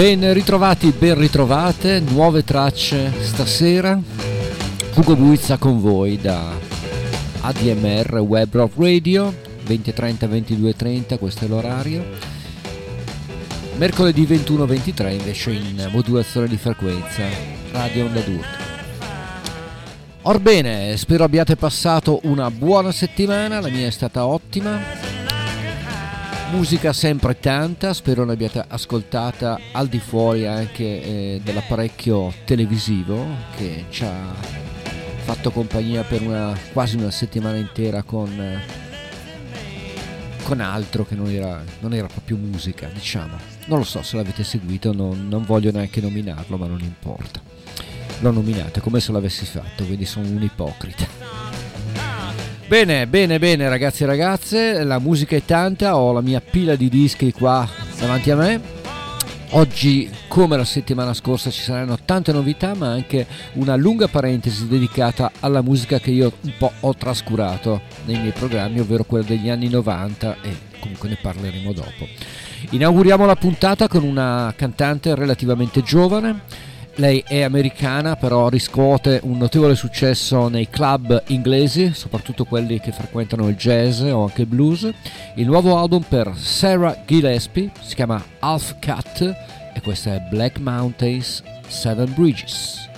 Ben ritrovati, ben ritrovate, nuove tracce stasera. Ugo Buizza con voi da ADMR Web Rock Radio 2030 2230, questo è l'orario. Mercoledì 21-23 invece in modulazione di frequenza, radio onda d'urto. Orbene, spero abbiate passato una buona settimana, la mia è stata ottima. Musica sempre tanta, spero ne abbiate ascoltata al di fuori anche eh, dell'apparecchio televisivo che ci ha fatto compagnia per una, quasi una settimana intera con, con altro che non era, non era, proprio musica, diciamo. Non lo so se l'avete seguito, non, non voglio neanche nominarlo, ma non importa. L'ho nominato come se l'avessi fatto, quindi sono un ipocrita. Bene, bene, bene ragazzi e ragazze, la musica è tanta, ho la mia pila di dischi qua davanti a me. Oggi, come la settimana scorsa, ci saranno tante novità, ma anche una lunga parentesi dedicata alla musica che io un po' ho trascurato nei miei programmi, ovvero quella degli anni 90 e comunque ne parleremo dopo. Inauguriamo la puntata con una cantante relativamente giovane lei è americana, però riscuote un notevole successo nei club inglesi, soprattutto quelli che frequentano il jazz o anche il blues. Il nuovo album per Sarah Gillespie si chiama Half Cut e questa è Black Mountains Seven Bridges.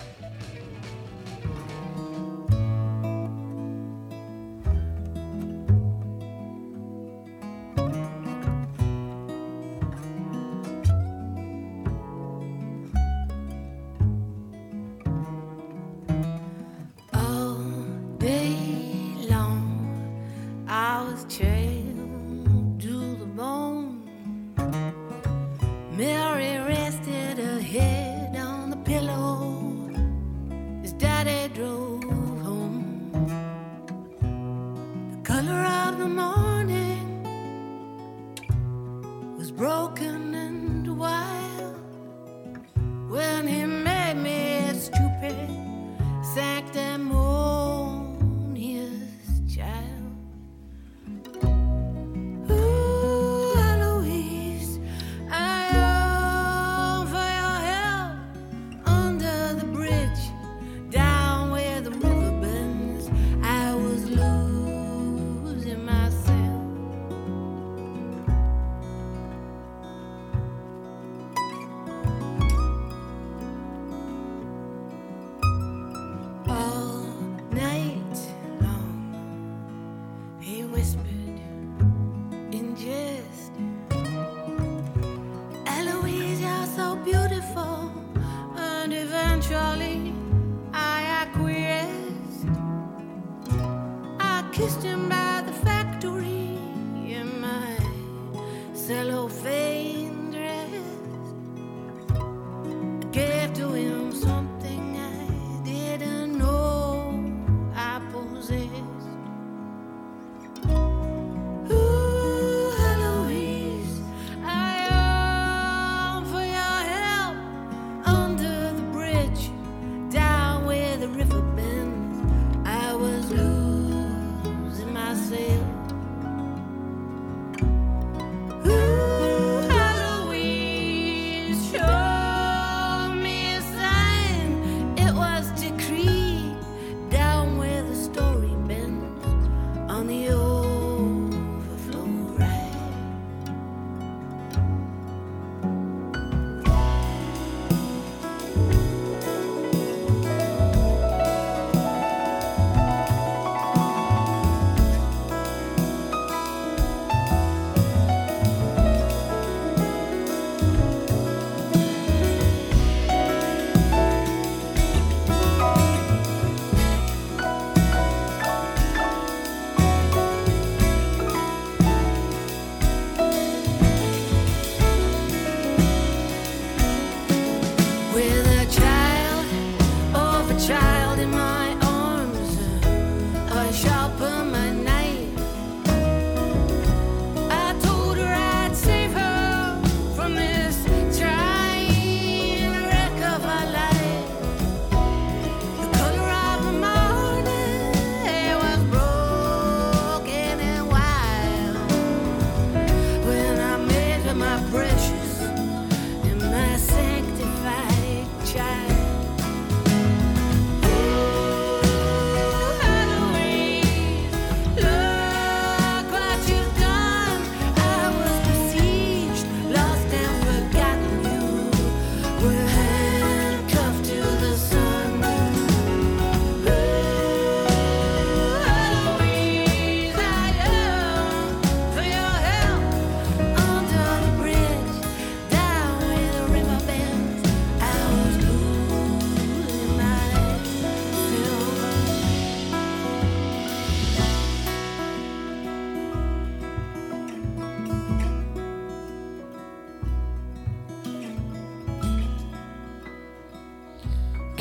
kissed him back.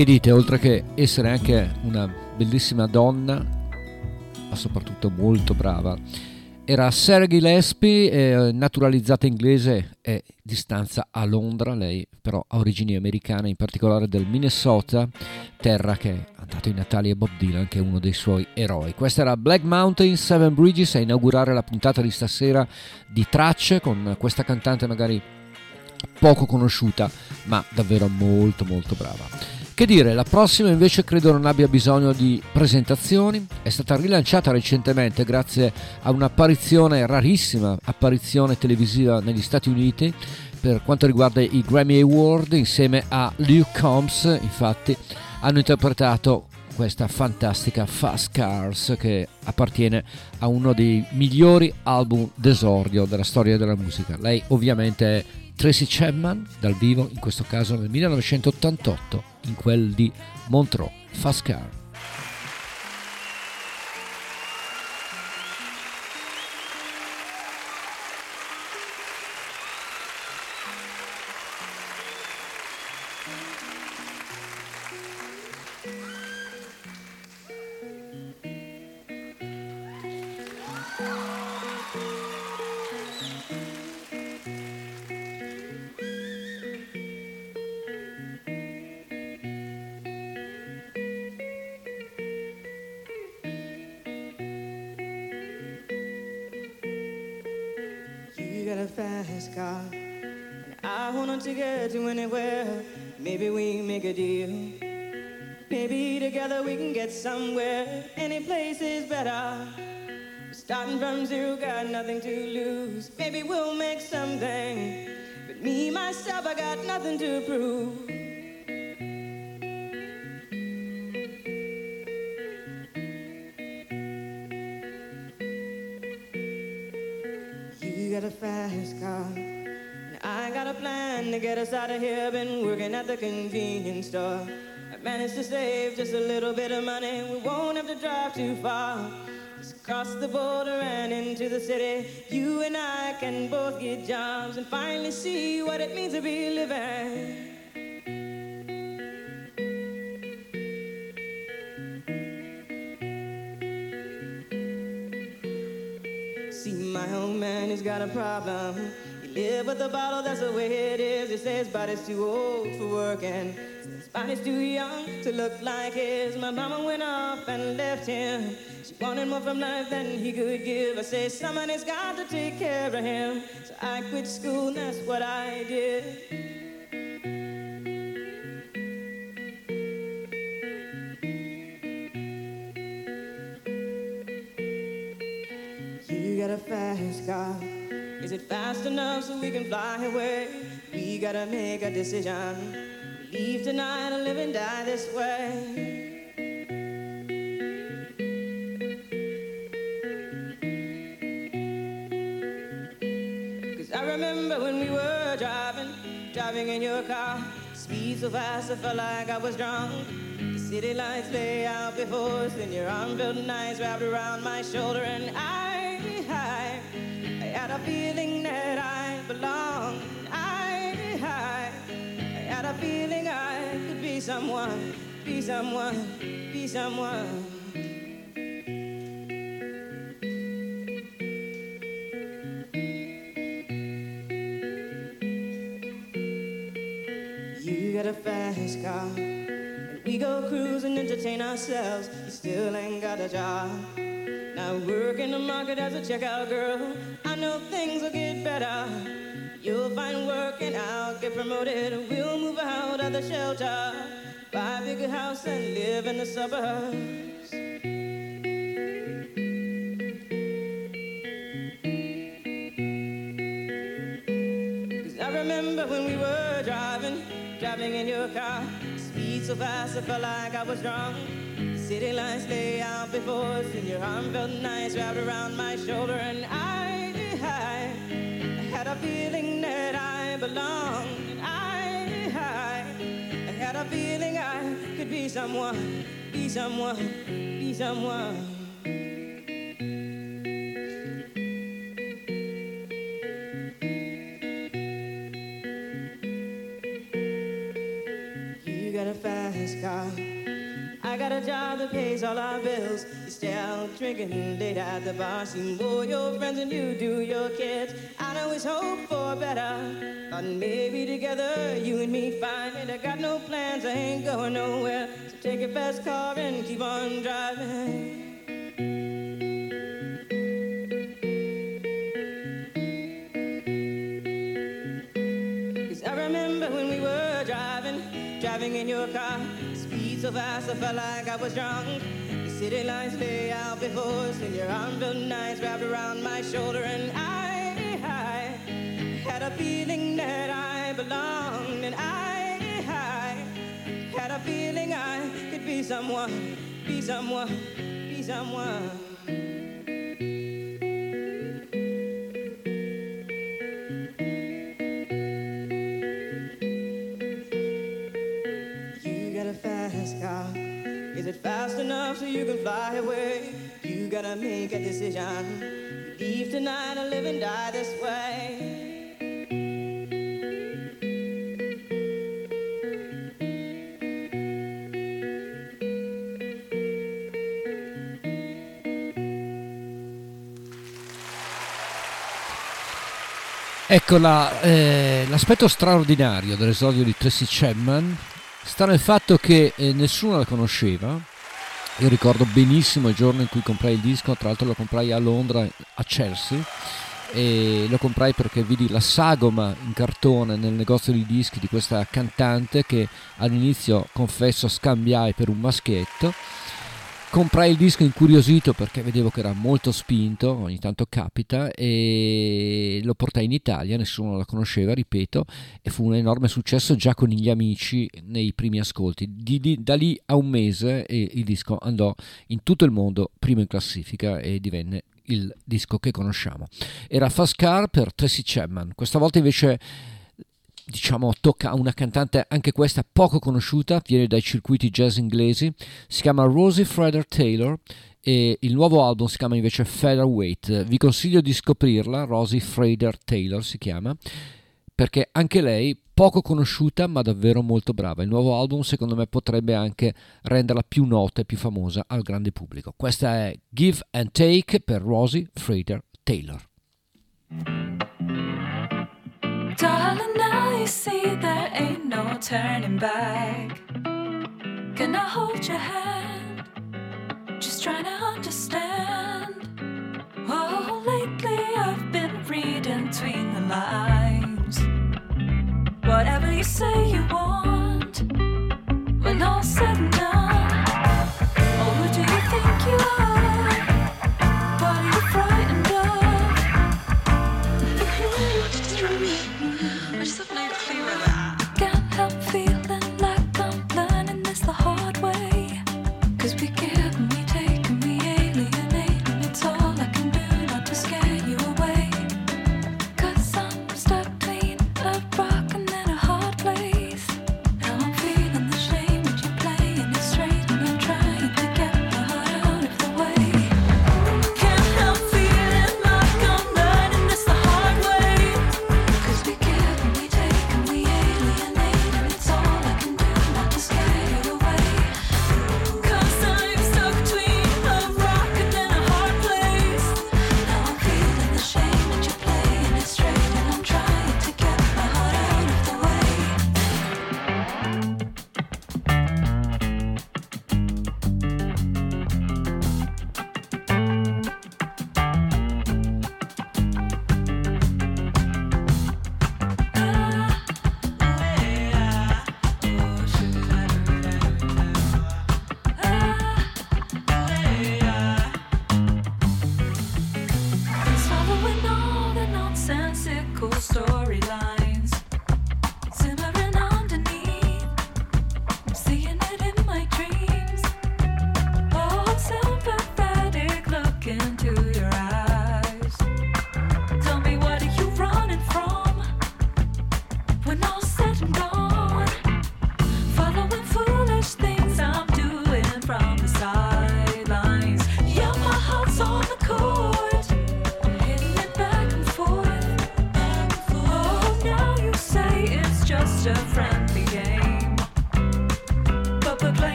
Che dite, oltre che essere anche una bellissima donna, ma soprattutto molto brava, era Sarah Gillespie, eh, naturalizzata inglese e di stanza a Londra, lei però ha origini americane, in particolare del Minnesota, terra che ha dato i natali a Bob Dylan, che è uno dei suoi eroi. Questa era Black Mountain, Seven Bridges, a inaugurare la puntata di stasera di Tracce con questa cantante magari poco conosciuta, ma davvero molto molto brava. Che dire, la prossima invece credo non abbia bisogno di presentazioni, è stata rilanciata recentemente grazie a un'apparizione rarissima, apparizione televisiva negli Stati Uniti per quanto riguarda i Grammy Award insieme a Luke Combs, infatti hanno interpretato questa fantastica Fast Cars che appartiene a uno dei migliori album d'esordio della storia della musica. Lei ovviamente è Tracy Chapman dal vivo, in questo caso nel 1988, in quel di Montreux, Fast Car. Body's too old for working. His body's too young to look like his. My mama went off and left him. She wanted more from life than he could give. I say somebody's got to take care of him. So I quit school, and that's what I did. You got a fast car. Is it fast enough so we can fly away? Gotta make a decision. Leave tonight or live and die this way. Cause I remember when we were driving, driving in your car. Speed so fast I felt like I was drunk. The city lights lay out before us, and your arm felt nice wrapped around my shoulder, and I, I had a feeling that I belonged. Feeling I could be someone, be someone, be someone. You got a fast car, and we go cruise and entertain ourselves. You still ain't got a job. Now work in the market as a checkout girl. I know things will get better. You'll find work and I'll get promoted. We'll move out of the shelter, buy a bigger house and live in the suburbs. Cause I remember when we were driving, driving in your car. Speed so fast, I felt like I was drunk. City lights lay out before us, and your arm felt nice wrapped around my shoulder, and I, had a feeling that I belonged. I, I, I had a feeling I could be someone, be someone, be someone. You got a fast car I got a job that pays all our bills. Out drinking late at the bar, Seeing more your friends than you do your kids. I know it's hope for better, but maybe together you and me find it. I got no plans, I ain't going nowhere. So take your best car and keep on driving Cause I remember when we were driving. driving in your car. Speed so fast, I felt like I was drunk. City lights lay out before us, and your arm felt nice wrapped around my shoulder. And I, I had a feeling that I belonged, and I, I had a feeling I could be someone, be someone, be someone. You can fly away. You gotta make a decision. Leave tonight or live and die this way. Ecco la, eh, l'aspetto straordinario dell'esordio di Tracy Chapman sta nel fatto che eh, nessuno la conosceva io ricordo benissimo il giorno in cui comprai il disco, tra l'altro lo comprai a Londra, a Chelsea, e lo comprai perché vidi la sagoma in cartone nel negozio di dischi di questa cantante che all'inizio, confesso, scambiai per un maschietto comprai il disco incuriosito perché vedevo che era molto spinto, ogni tanto capita, e lo portai in Italia, nessuno la conosceva, ripeto, e fu un enorme successo già con gli amici nei primi ascolti. Di, di, da lì a un mese il disco andò in tutto il mondo primo in classifica e divenne il disco che conosciamo. Era Fast Car per Tracy Chapman, questa volta invece diciamo tocca a una cantante anche questa poco conosciuta, viene dai circuiti jazz inglesi, si chiama Rosie Freder Taylor e il nuovo album si chiama invece Featherweight. Vi consiglio di scoprirla, Rosie Freder Taylor si chiama, perché anche lei poco conosciuta ma davvero molto brava. Il nuovo album secondo me potrebbe anche renderla più nota e più famosa al grande pubblico. Questa è Give and Take per Rosie Freder Taylor. Darling, see there ain't no turning back. Can I hold your hand? Just trying to understand. Oh, lately I've been reading between the lines. Whatever you say you want, when all said and done,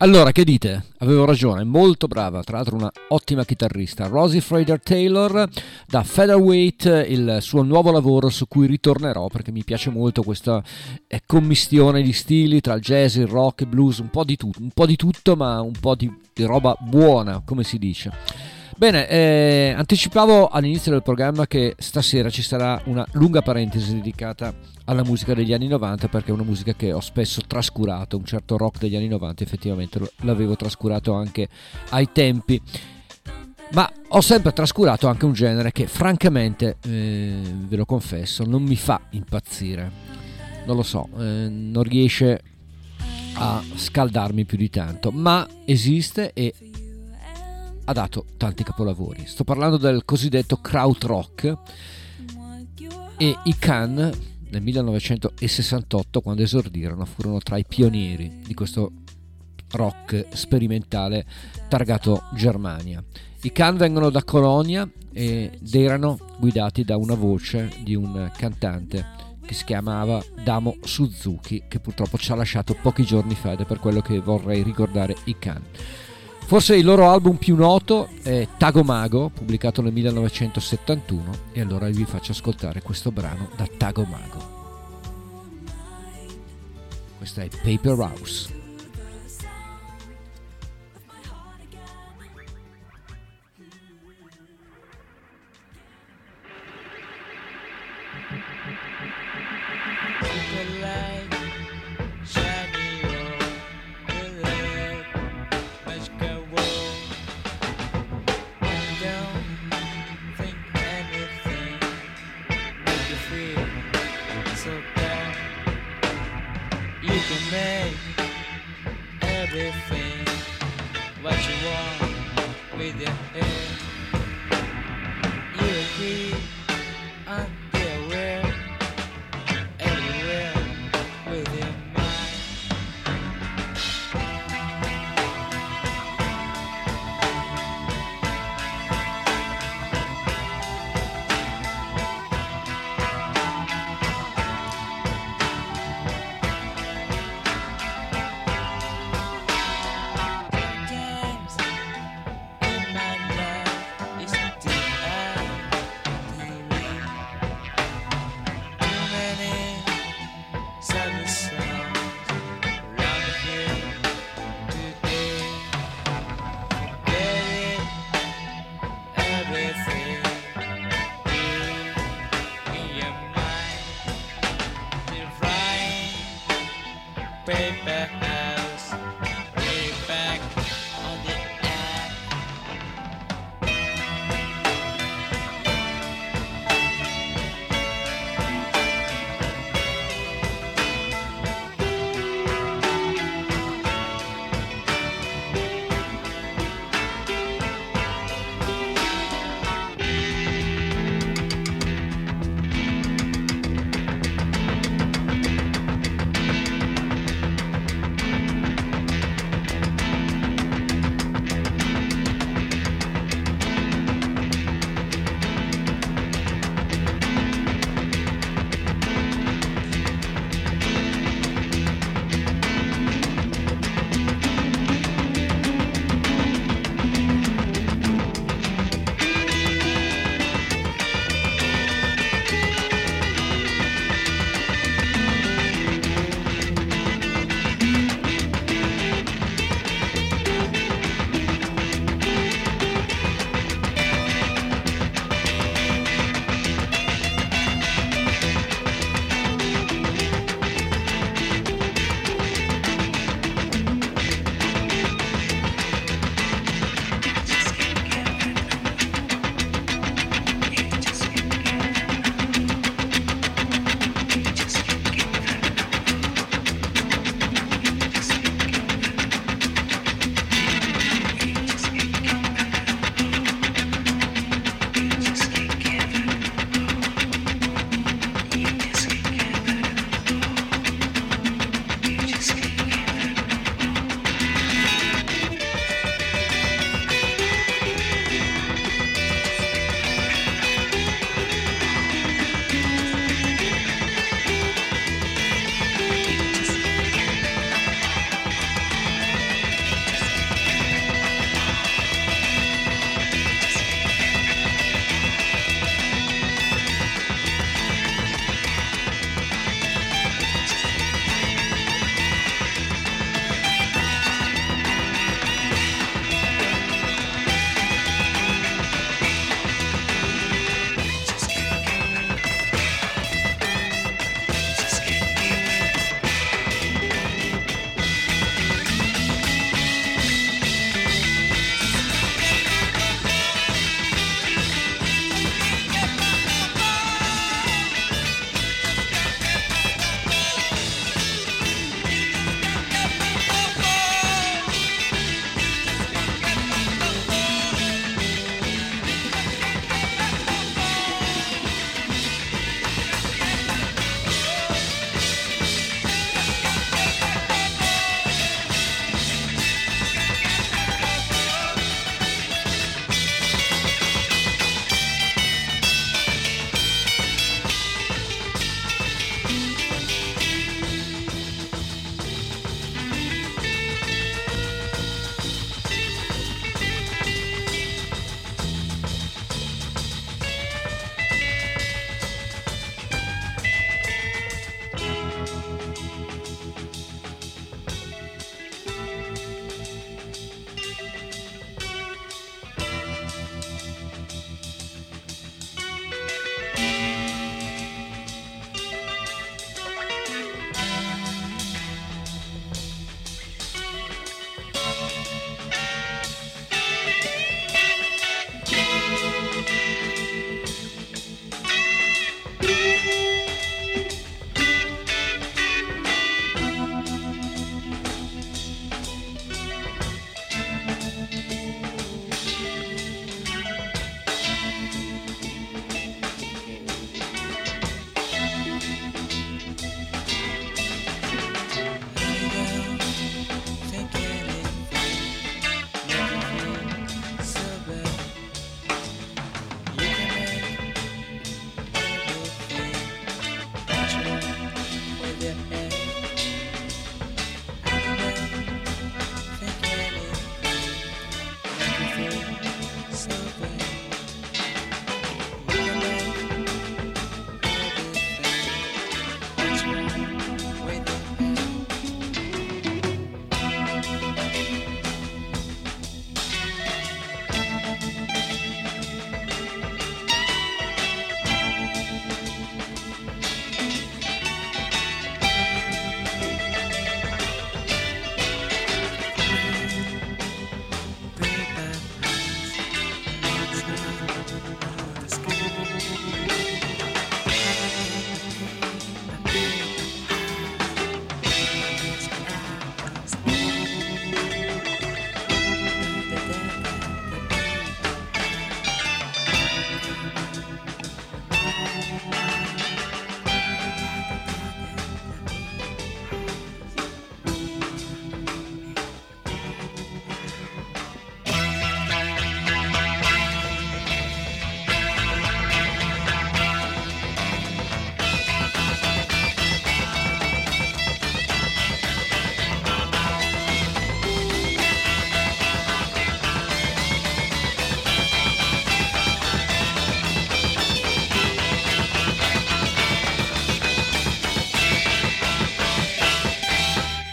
Allora, che dite? Avevo ragione, molto brava, tra l'altro una ottima chitarrista. Rosie Fraser Taylor da Featherweight, il suo nuovo lavoro su cui ritornerò perché mi piace molto questa eh, commistione di stili tra il jazz, il rock, il blues, un po' di tutto, un po' di tutto ma un po' di, di roba buona, come si dice. Bene, eh, anticipavo all'inizio del programma che stasera ci sarà una lunga parentesi dedicata alla musica degli anni 90 perché è una musica che ho spesso trascurato, un certo rock degli anni 90 effettivamente l'avevo trascurato anche ai tempi. Ma ho sempre trascurato anche un genere che francamente, eh, ve lo confesso, non mi fa impazzire. Non lo so, eh, non riesce a scaldarmi più di tanto, ma esiste e ha dato tanti capolavori. Sto parlando del cosiddetto krautrock e i Can nel 1968 quando esordirono furono tra i pionieri di questo rock sperimentale targato Germania. I Can vengono da Colonia ed erano guidati da una voce di un cantante che si chiamava Damo Suzuki che purtroppo ci ha lasciato pochi giorni fa ed è per quello che vorrei ricordare i Can. Forse il loro album più noto è Tagomago, pubblicato nel 1971, e allora vi faccio ascoltare questo brano da Tagomago. Questa è Paper House.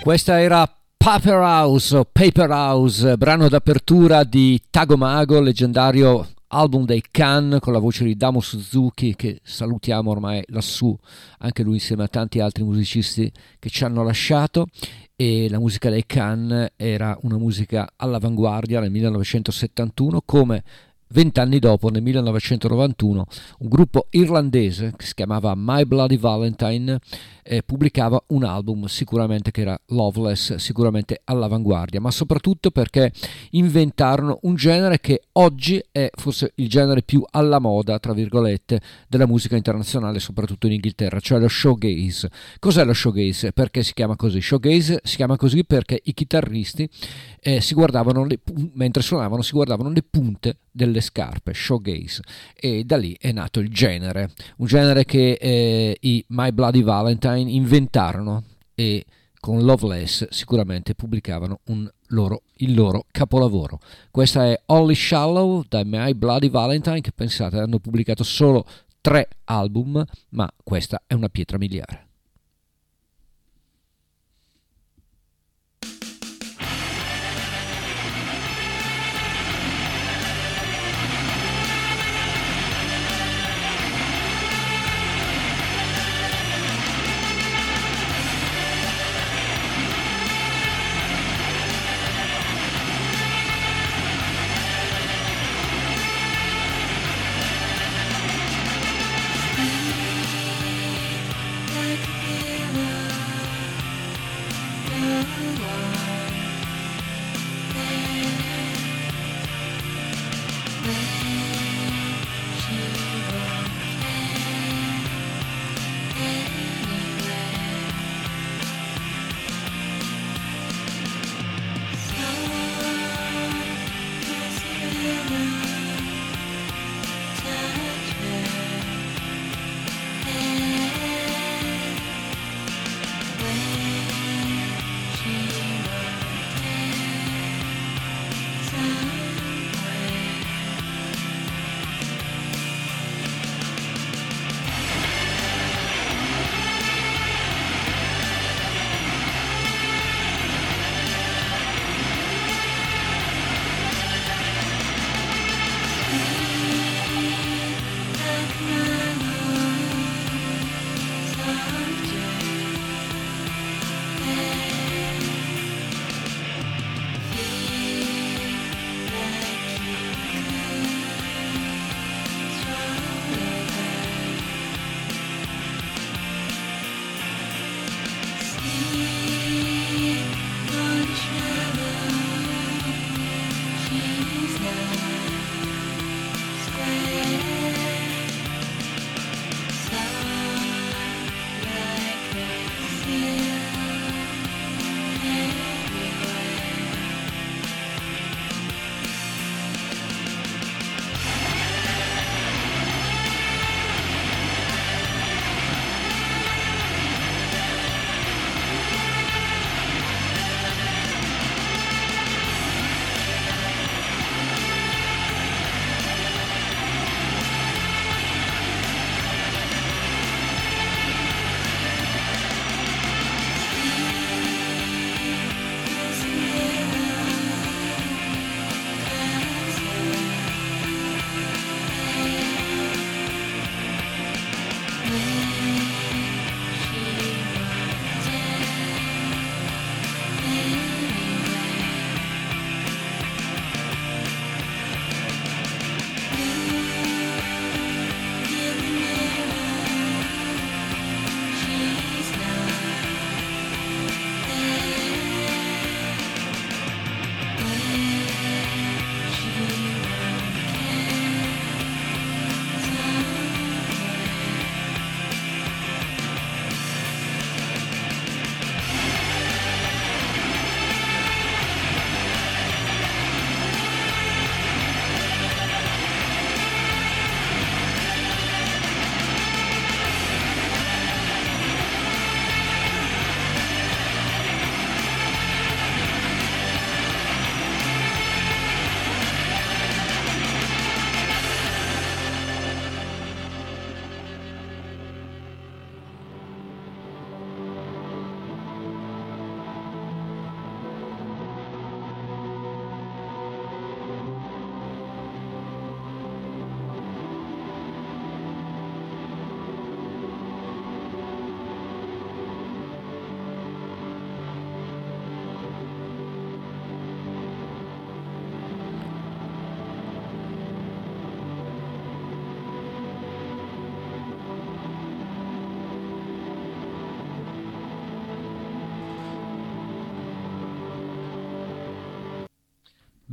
Questa era Paper House Paper House, brano d'apertura di Tago Mago, leggendario album dei Can con la voce di Damo Suzuki che salutiamo ormai lassù, anche lui insieme a tanti altri musicisti che ci hanno lasciato. E la musica dei Can era una musica all'avanguardia nel 1971 come Vent'anni dopo, nel 1991, un gruppo irlandese che si chiamava My Bloody Valentine eh, pubblicava un album sicuramente che era Loveless, sicuramente all'avanguardia, ma soprattutto perché inventarono un genere che oggi è forse il genere più alla moda, tra virgolette, della musica internazionale, soprattutto in Inghilterra, cioè lo showgaze. Cos'è lo showgaze? Perché si chiama così? Showgaze si chiama così perché i chitarristi eh, si guardavano le, mentre suonavano si guardavano le punte delle scarpe, showgaze, e da lì è nato il genere, un genere che eh, i My Bloody Valentine inventarono e con Loveless sicuramente pubblicavano loro, il loro capolavoro. Questa è Only Shallow da My Bloody Valentine che pensate hanno pubblicato solo tre album, ma questa è una pietra miliare.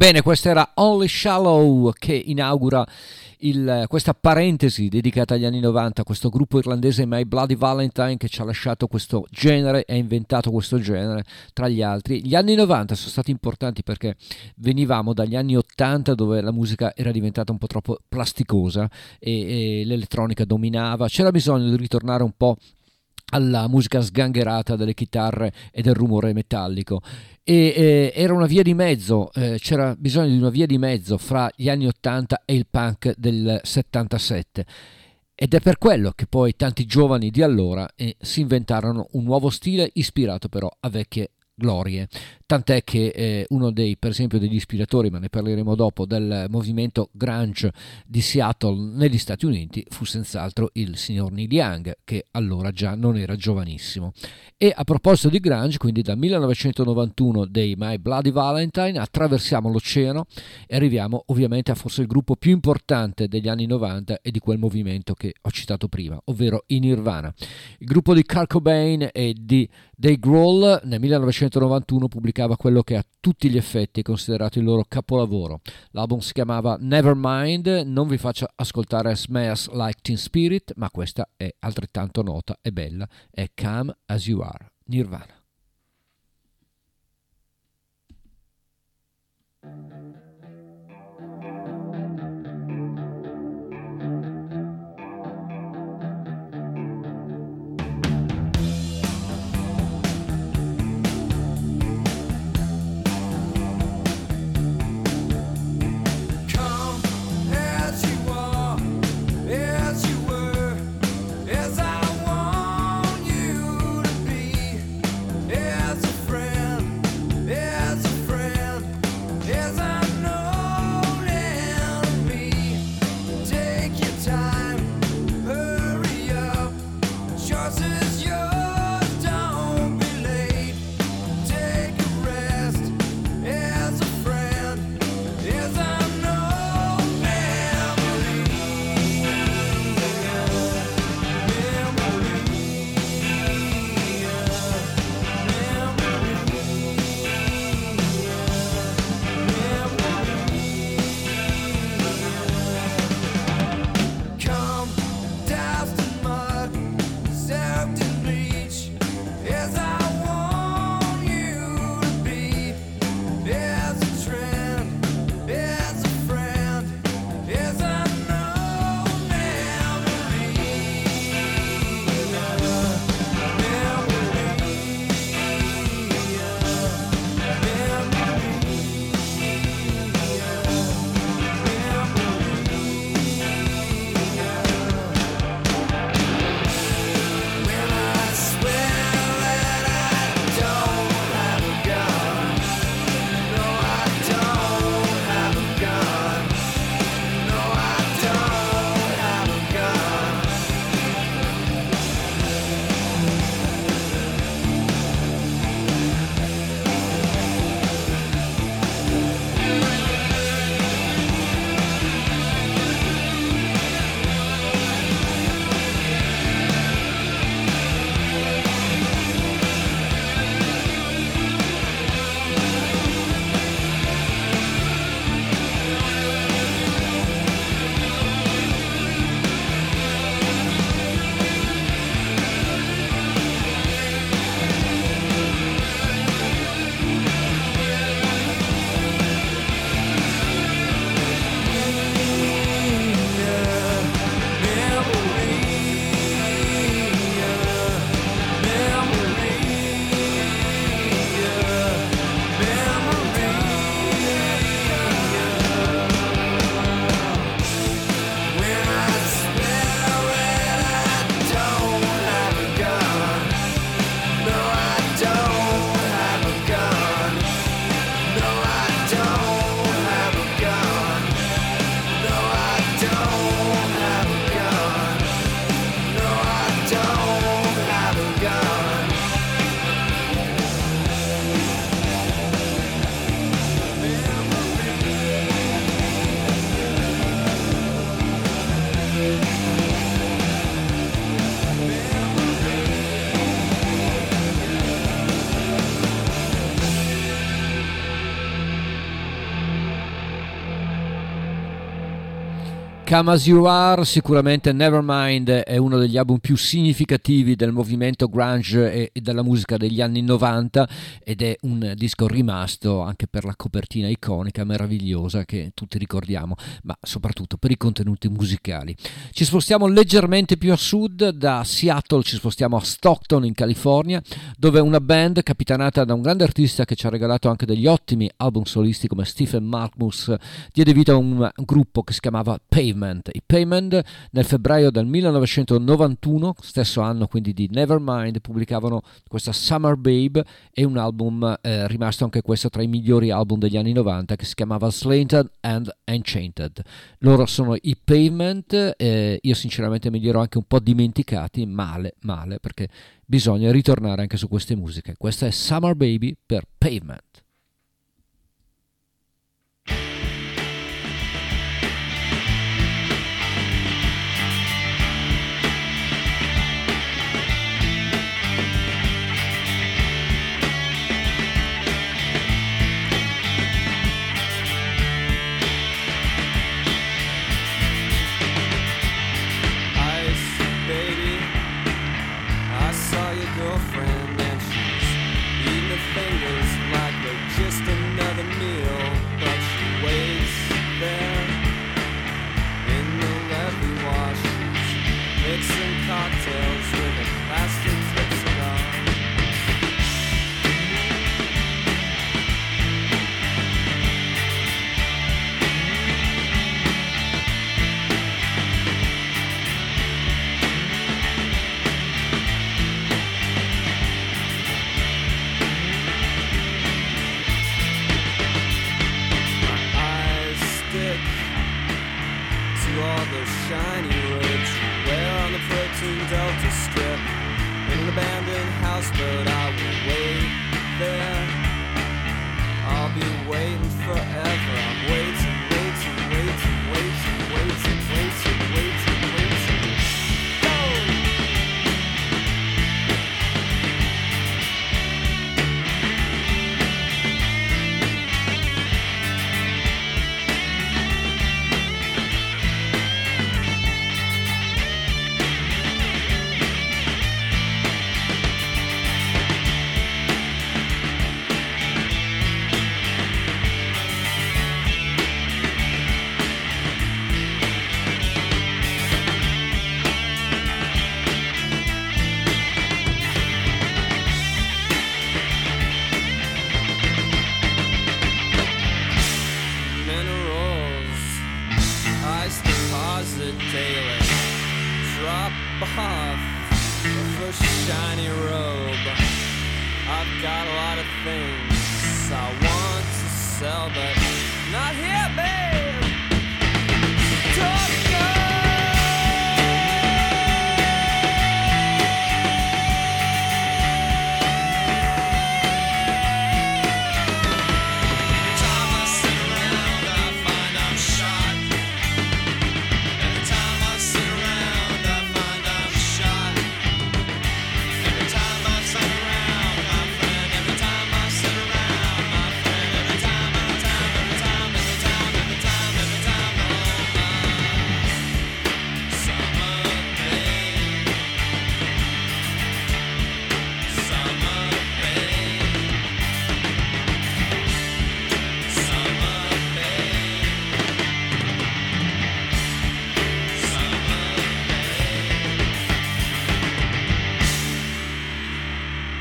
Bene, questa era Only Shallow che inaugura il, questa parentesi dedicata agli anni 90, questo gruppo irlandese My Bloody Valentine che ci ha lasciato questo genere e ha inventato questo genere tra gli altri. Gli anni 90 sono stati importanti perché venivamo dagli anni 80 dove la musica era diventata un po' troppo plasticosa e, e l'elettronica dominava, c'era bisogno di ritornare un po' alla musica sgangherata delle chitarre e del rumore metallico. E eh, era una via di mezzo, eh, c'era bisogno di una via di mezzo fra gli anni 80 e il punk del 77 ed è per quello che poi tanti giovani di allora eh, si inventarono un nuovo stile ispirato però a vecchie glorie tant'è che eh, uno dei, per esempio, degli ispiratori, ma ne parleremo dopo, del movimento grunge di Seattle negli Stati Uniti fu senz'altro il signor Neil Young, che allora già non era giovanissimo. E a proposito di grunge, quindi dal 1991 dei My Bloody Valentine attraversiamo l'oceano e arriviamo ovviamente a forse il gruppo più importante degli anni 90 e di quel movimento che ho citato prima, ovvero i Nirvana. Il gruppo di Kurt Cobain e di Dave Grohl nel 1991 pubblicava pubblicava quello che a tutti gli effetti è considerato il loro capolavoro. L'album si chiamava Nevermind, non vi faccio ascoltare Smells Like Teen Spirit, ma questa è altrettanto nota e bella, è Come As You Are, Nirvana. Come As You Are, sicuramente Nevermind è uno degli album più significativi del movimento grunge e della musica degli anni 90 ed è un disco rimasto anche per la copertina iconica meravigliosa che tutti ricordiamo, ma soprattutto per i contenuti musicali. Ci spostiamo leggermente più a sud, da Seattle ci spostiamo a Stockton in California, dove una band capitanata da un grande artista che ci ha regalato anche degli ottimi album solisti come Stephen Markmus diede vita a un gruppo che si chiamava Pavement Pavement. I Pavement nel febbraio del 1991, stesso anno quindi di Nevermind, pubblicavano questa Summer Babe e un album eh, rimasto anche questo tra i migliori album degli anni 90 che si chiamava Slanted and Enchanted. Loro sono i Pavement, eh, io sinceramente me li ero anche un po' dimenticati, male, male, perché bisogna ritornare anche su queste musiche. Questa è Summer Baby per Pavement. forever.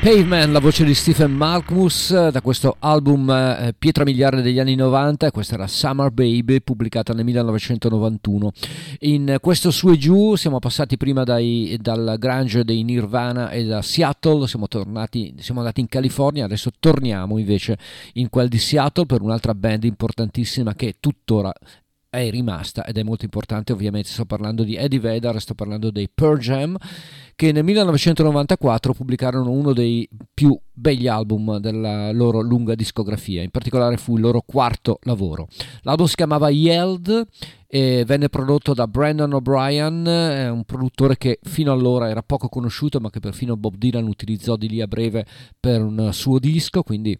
Pavement, la voce di Stephen Malkmus da questo album eh, pietra miliare degli anni 90, questa era Summer Baby pubblicata nel 1991. In questo su e giù siamo passati prima dai, dal grunge dei Nirvana e da Seattle, siamo, tornati, siamo andati in California, adesso torniamo invece in quel di Seattle per un'altra band importantissima che tuttora è rimasta ed è molto importante ovviamente sto parlando di Eddie Vedder sto parlando dei Pearl Jam che nel 1994 pubblicarono uno dei più begli album della loro lunga discografia. In particolare fu il loro quarto lavoro. L'album si chiamava Yelled e venne prodotto da Brandon O'Brien un produttore che fino allora era poco conosciuto ma che perfino Bob Dylan utilizzò di lì a breve per un suo disco quindi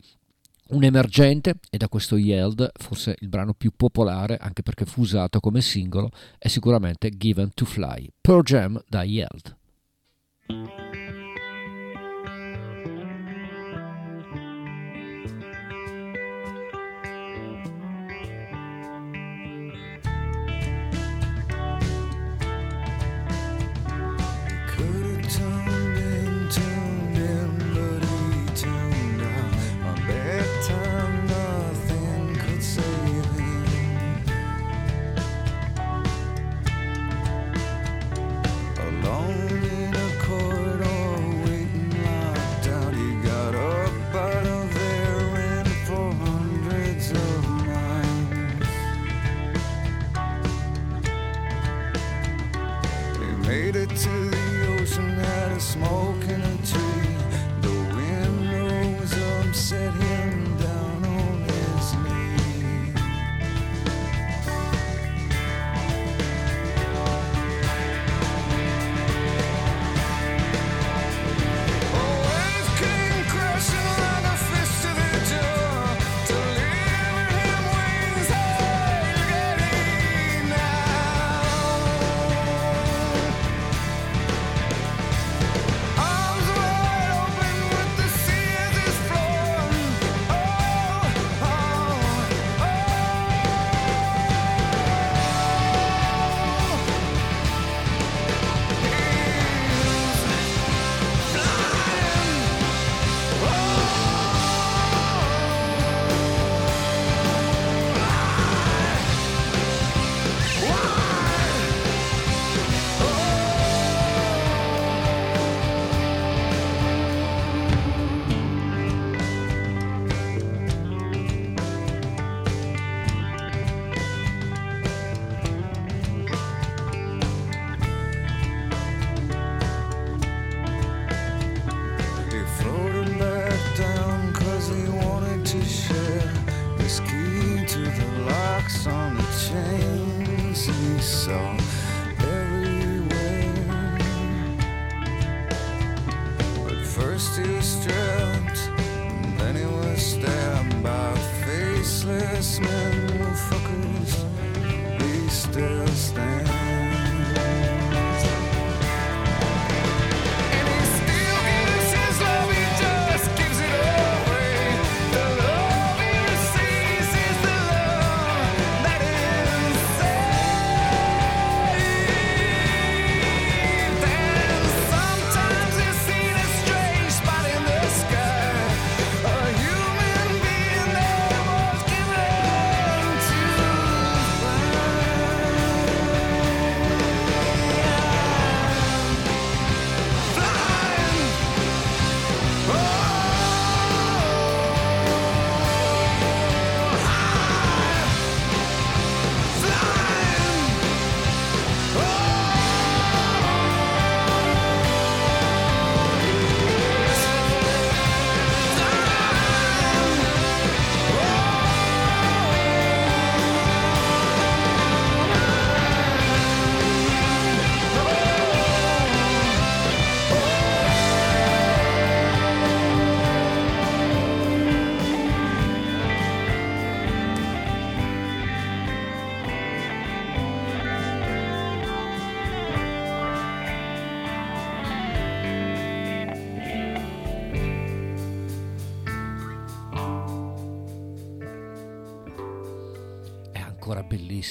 un emergente e da questo Yelled, forse il brano più popolare anche perché fu usato come singolo, è sicuramente Given to Fly, Pearl Jam da Yelled. smoking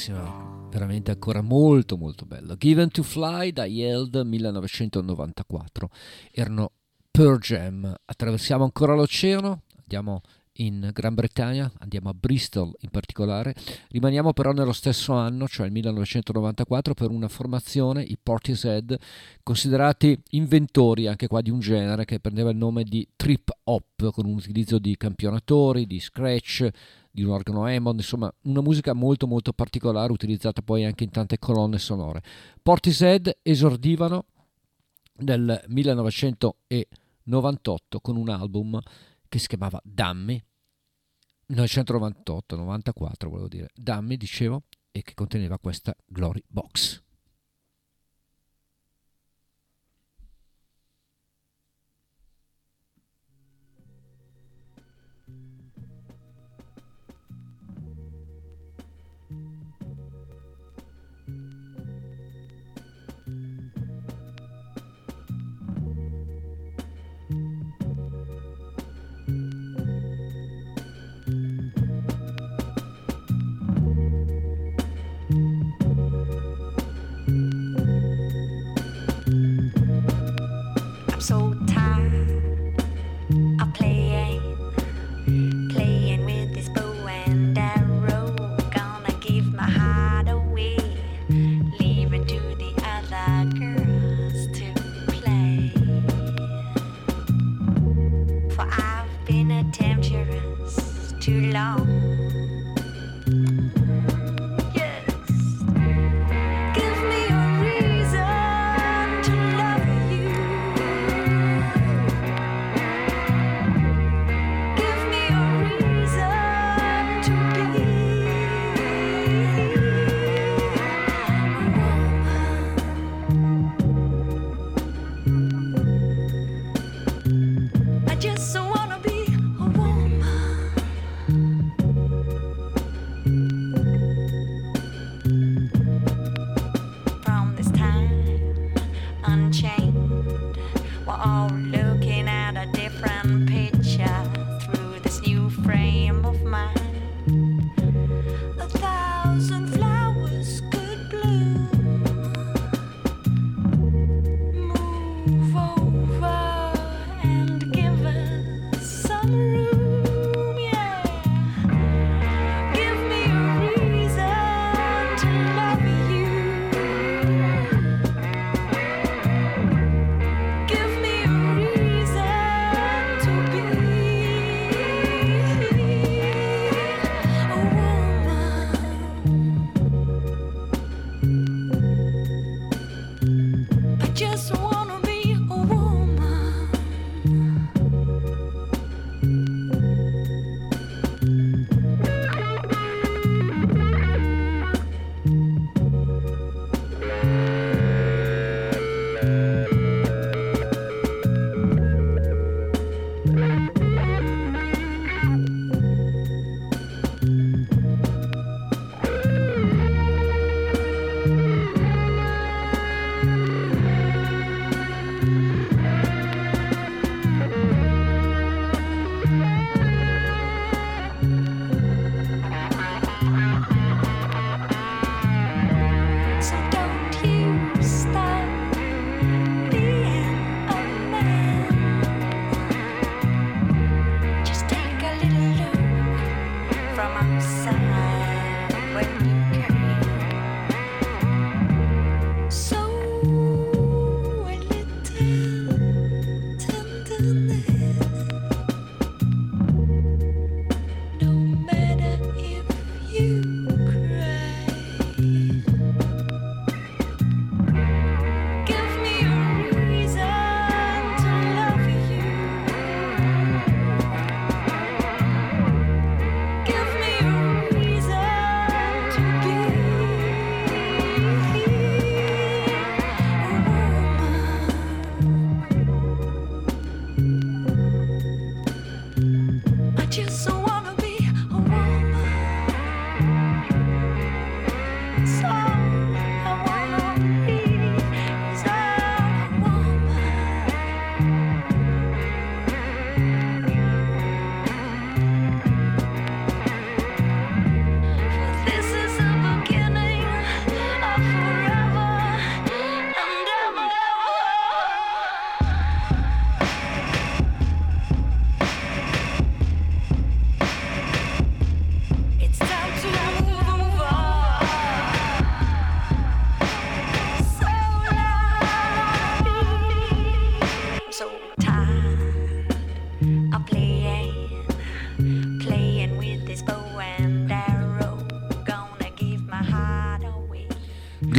bellissima, veramente ancora molto molto bella. Given to Fly da Yeld 1994. Erano Pearl Jam. Attraversiamo ancora l'oceano, andiamo in Gran Bretagna, andiamo a Bristol in particolare. Rimaniamo però nello stesso anno, cioè il 1994, per una formazione, i Portishead, considerati inventori anche qua di un genere che prendeva il nome di trip hop, con un utilizzo di campionatori, di scratch, di un organo Hammond, insomma una musica molto molto particolare utilizzata poi anche in tante colonne sonore. Portishead esordivano nel 1998 con un album che si chiamava Dammi 1998 94 volevo dire Dammi dicevo e che conteneva questa Glory Box long.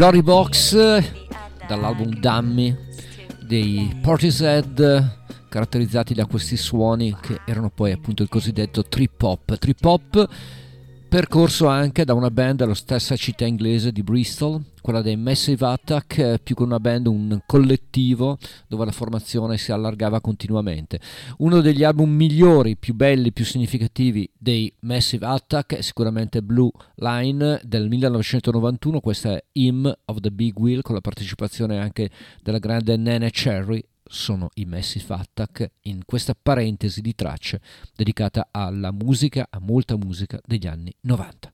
Glory Box dall'album Dummy dei Portishead caratterizzati da questi suoni che erano poi appunto il cosiddetto trip hop. Trip hop percorso anche da una band della stessa città inglese di Bristol quella dei Massive Attack eh, più che una band un collettivo dove la formazione si allargava continuamente. Uno degli album migliori più belli più significativi dei Massive Attack è sicuramente Blue Line del 1991 questa è Hymn of the Big Wheel con la partecipazione anche della grande Nene Cherry sono i Massive Attack in questa parentesi di tracce dedicata alla musica, a molta musica degli anni 90.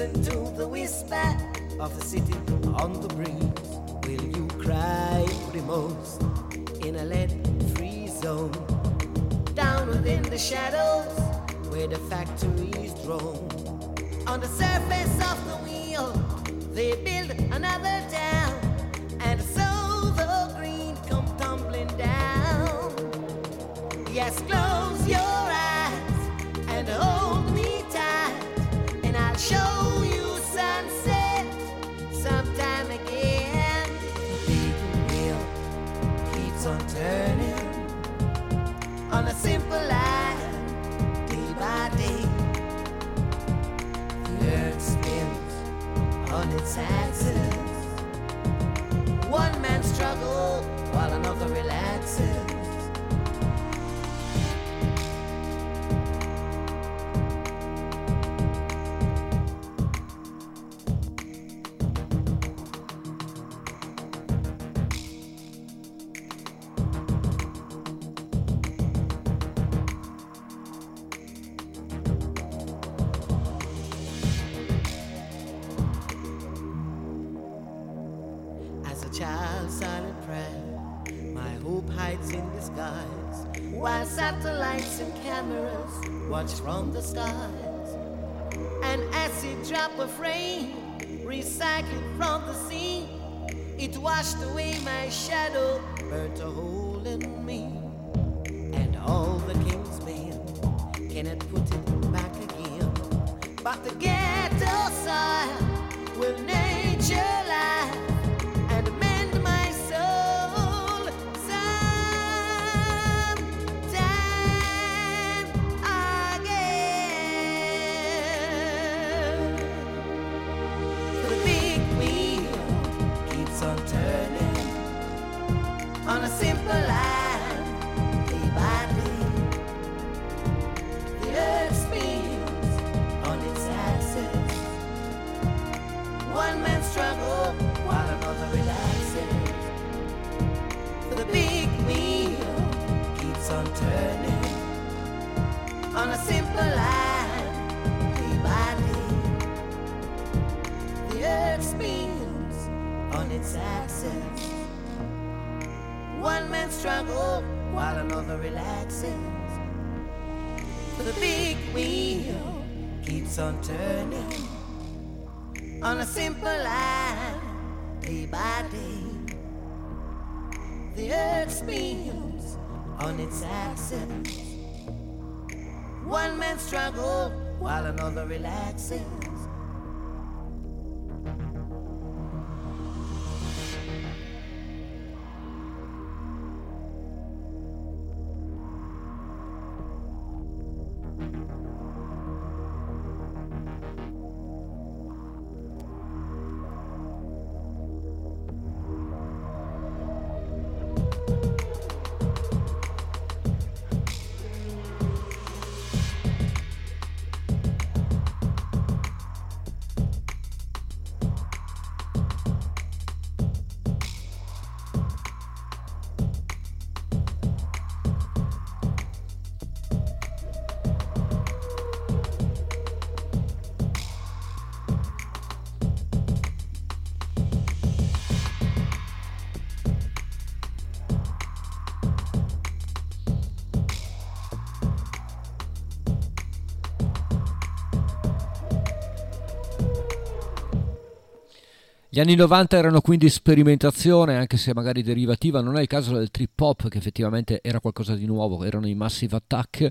Listen to the whisper of the city on the breeze. Will you cry the most in a lead-free zone? Down within the shadows where the factories roam. On the surface of the wheel, they build another town, simple line, day by day. The earth spins on its axis. One man struggles while another relaxes. the relaxing. Gli anni 90 erano quindi sperimentazione, anche se magari derivativa, non è il caso del trip hop che effettivamente era qualcosa di nuovo, erano i Massive Attack,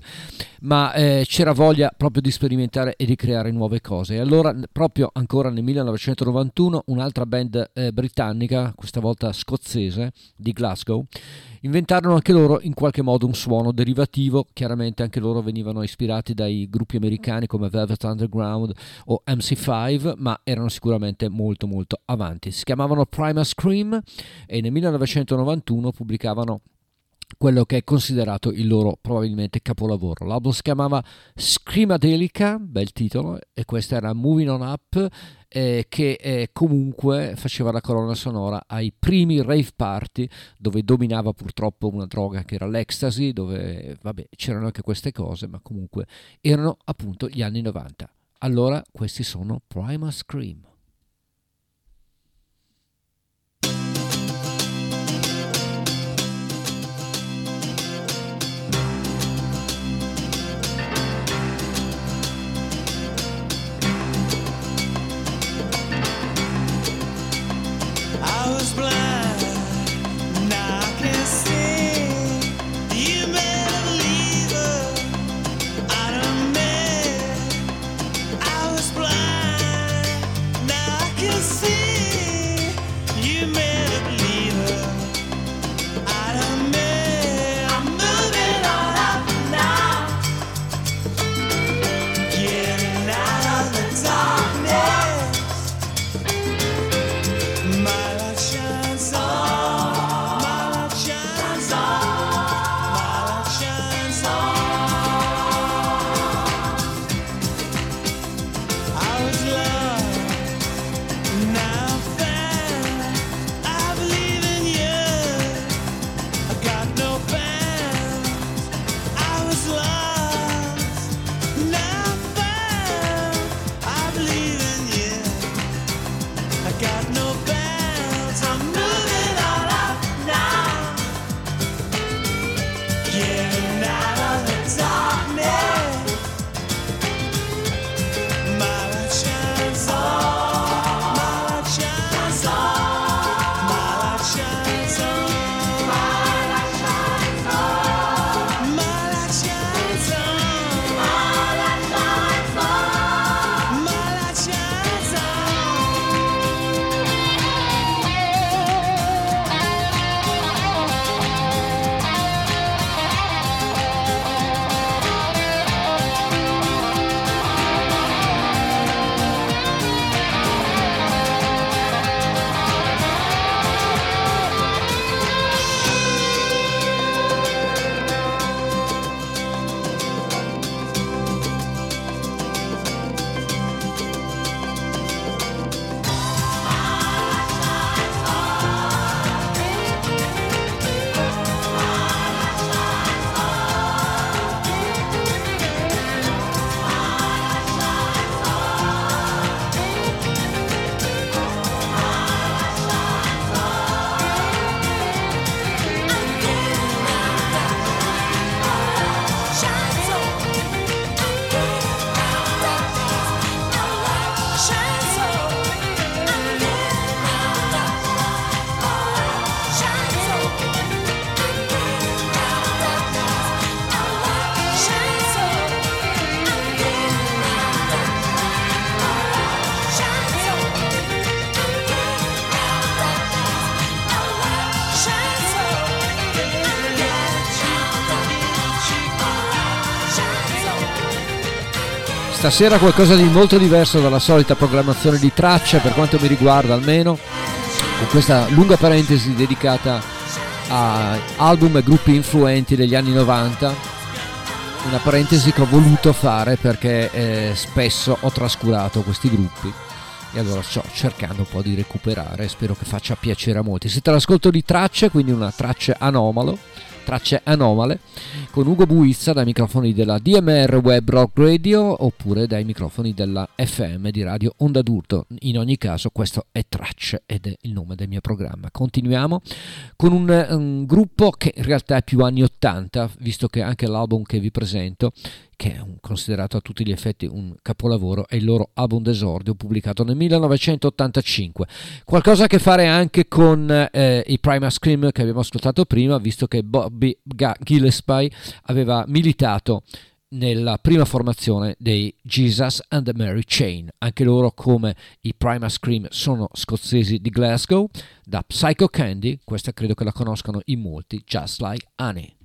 ma eh, c'era voglia proprio di sperimentare e di creare nuove cose. E allora, proprio ancora nel 1991, un'altra band eh, britannica, questa volta scozzese, di Glasgow, inventarono anche loro in qualche modo un suono derivativo, chiaramente anche loro venivano ispirati dai gruppi americani come Velvet Underground o MC5, ma erano sicuramente molto molto avanti. Si chiamavano Primal Scream e nel 1991 pubblicavano quello che è considerato il loro probabilmente capolavoro. L'album si chiamava Scrimadelica, bel titolo, e questa era Moving On Up, eh, che eh, comunque faceva la colonna sonora ai primi rave party dove dominava purtroppo una droga che era l'ecstasy, dove vabbè c'erano anche queste cose, ma comunque erano appunto gli anni 90. Allora questi sono Primal Scream. Stasera qualcosa di molto diverso dalla solita programmazione di traccia, per quanto mi riguarda almeno, con questa lunga parentesi dedicata a album e gruppi influenti degli anni 90, una parentesi che ho voluto fare perché eh, spesso ho trascurato questi gruppi. E allora sto cercando un po' di recuperare, spero che faccia piacere a molti. Siete all'ascolto di tracce, quindi una traccia anomalo, tracce anomale, con Ugo Buizza dai microfoni della DMR Web Rock Radio oppure dai microfoni della FM di Radio Onda d'Urto. In ogni caso questo è Tracce ed è il nome del mio programma. Continuiamo con un, un gruppo che in realtà è più anni 80, visto che anche l'album che vi presento che è considerato a tutti gli effetti un capolavoro, è il loro album d'esordio pubblicato nel 1985. Qualcosa a che fare anche con eh, i Primal Scream che abbiamo ascoltato prima, visto che Bobby Gillespie aveva militato nella prima formazione dei Jesus and the Mary Chain. Anche loro, come i Primal Scream, sono scozzesi di Glasgow. Da Psycho Candy, questa credo che la conoscano in molti, Just Like Honey.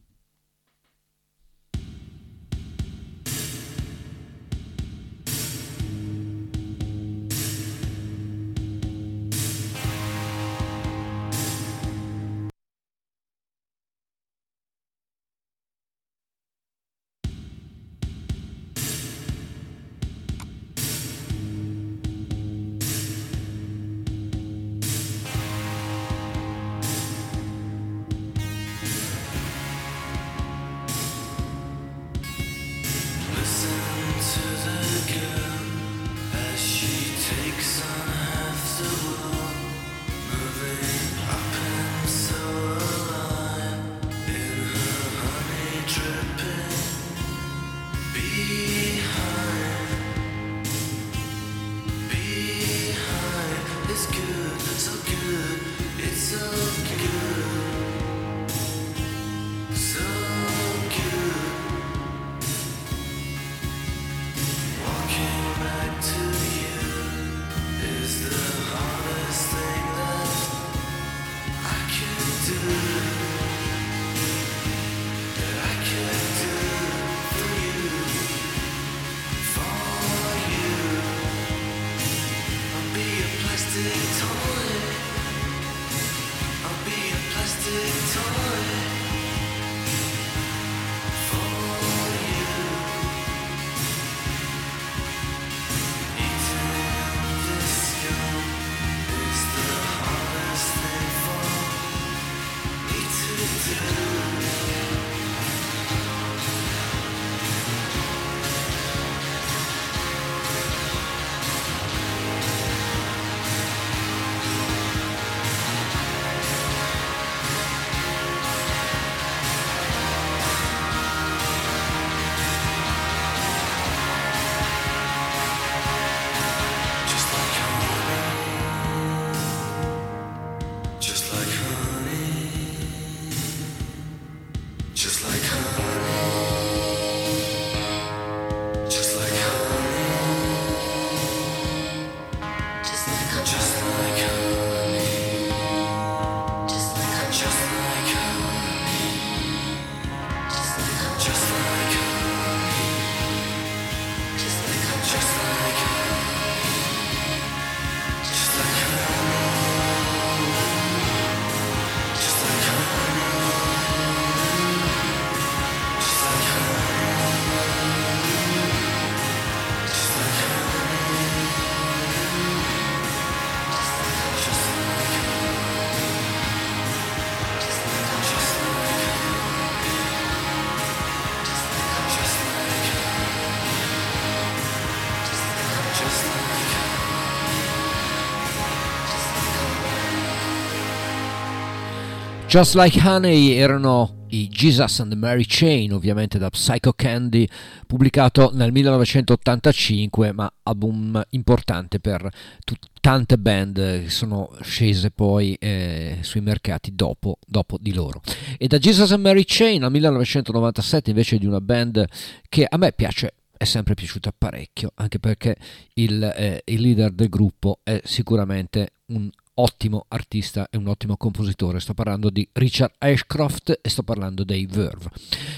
Just Like Honey erano i Jesus and Mary Chain, ovviamente da Psycho Candy, pubblicato nel 1985, ma album importante per tut- tante band che sono scese poi eh, sui mercati dopo, dopo di loro. E da Jesus and Mary Chain al 1997 invece di una band che a me piace è sempre piaciuta parecchio, anche perché il, eh, il leader del gruppo è sicuramente un ottimo artista e un ottimo compositore. Sto parlando di Richard Ashcroft e sto parlando dei Verve.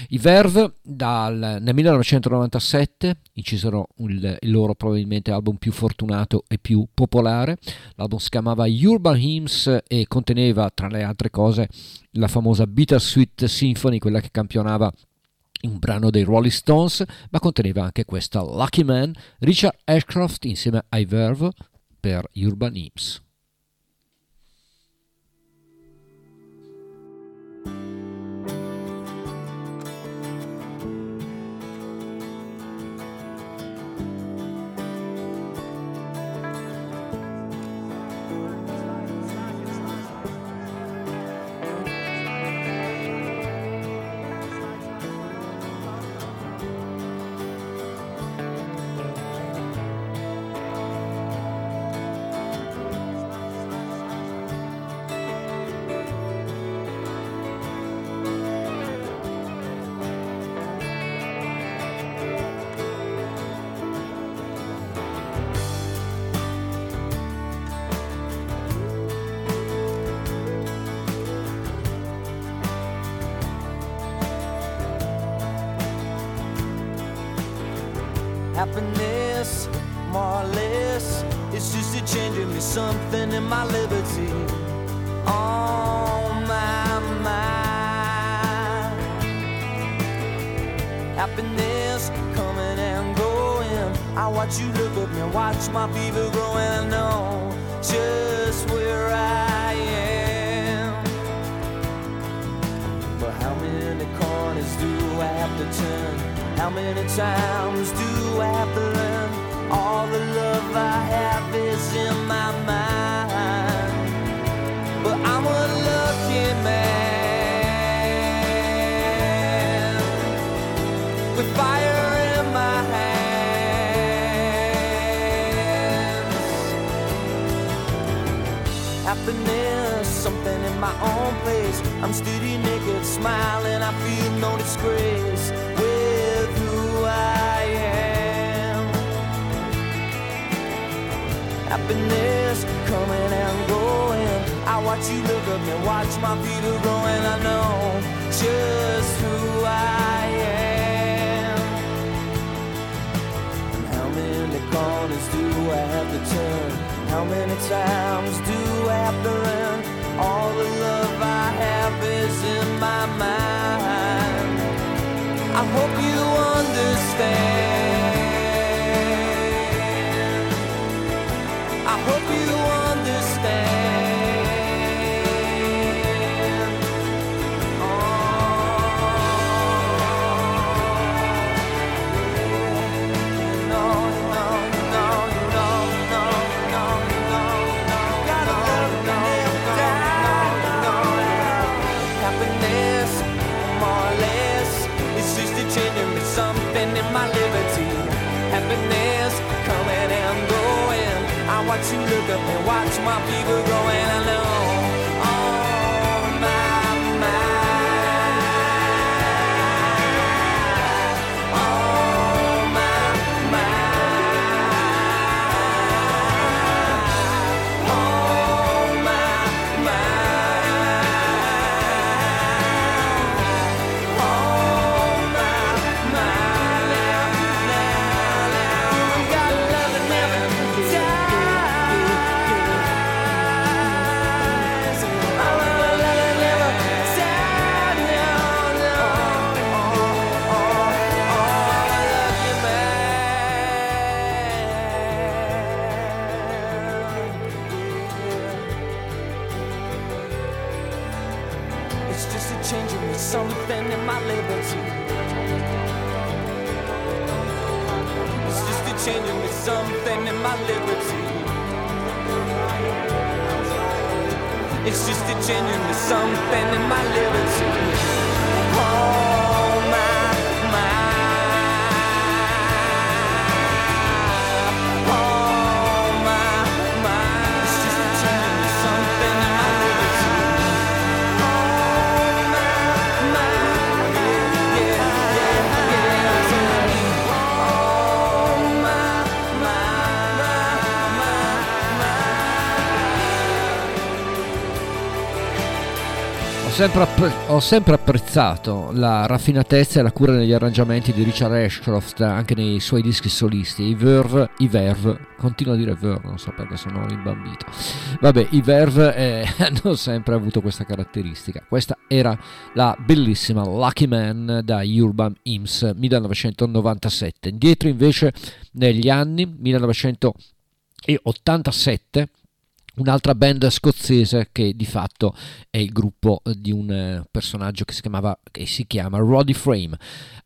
I Verve dal, nel 1997 incisero il, il loro probabilmente album più fortunato e più popolare. L'album si chiamava Urban Hymns e conteneva tra le altre cose la famosa Bittersweet Symphony, quella che campionava un brano dei Rolling Stones, ma conteneva anche questa Lucky Man, Richard Ashcroft insieme ai Verve per Urban Hymns. Happiness, more or less, it's just a changing me something in my liberty. On my mind. Happiness coming and going. I watch you look at me, watch my fever growing. I know How many times do I have to learn? All the love I have is in my mind. But I'm a lucky man with fire. happiness, something in my own place. I'm steady naked, smiling, I feel no disgrace. Happiness coming and going. I watch you look up and watch my feet are growing. I know just who I am. And how many corners do I have to turn? How many times do I have to run? All the love I have is in my mind. I hope you understand. Watch you look up and watch my people growing. It's just a change of me, something in my liberty. Sempre, app- ho sempre apprezzato la raffinatezza e la cura negli arrangiamenti di Richard Ashcroft anche nei suoi dischi solisti. I Verve, i Verve, continuo a dire Verve, non so perché sono rimbambito. Vabbè, i Verve eh, hanno sempre avuto questa caratteristica. Questa era la bellissima Lucky Man da Urban Imps 1997. Indietro invece negli anni 1987 un'altra band scozzese che di fatto è il gruppo di un eh, personaggio che si chiamava che si chiama Roddy Frame.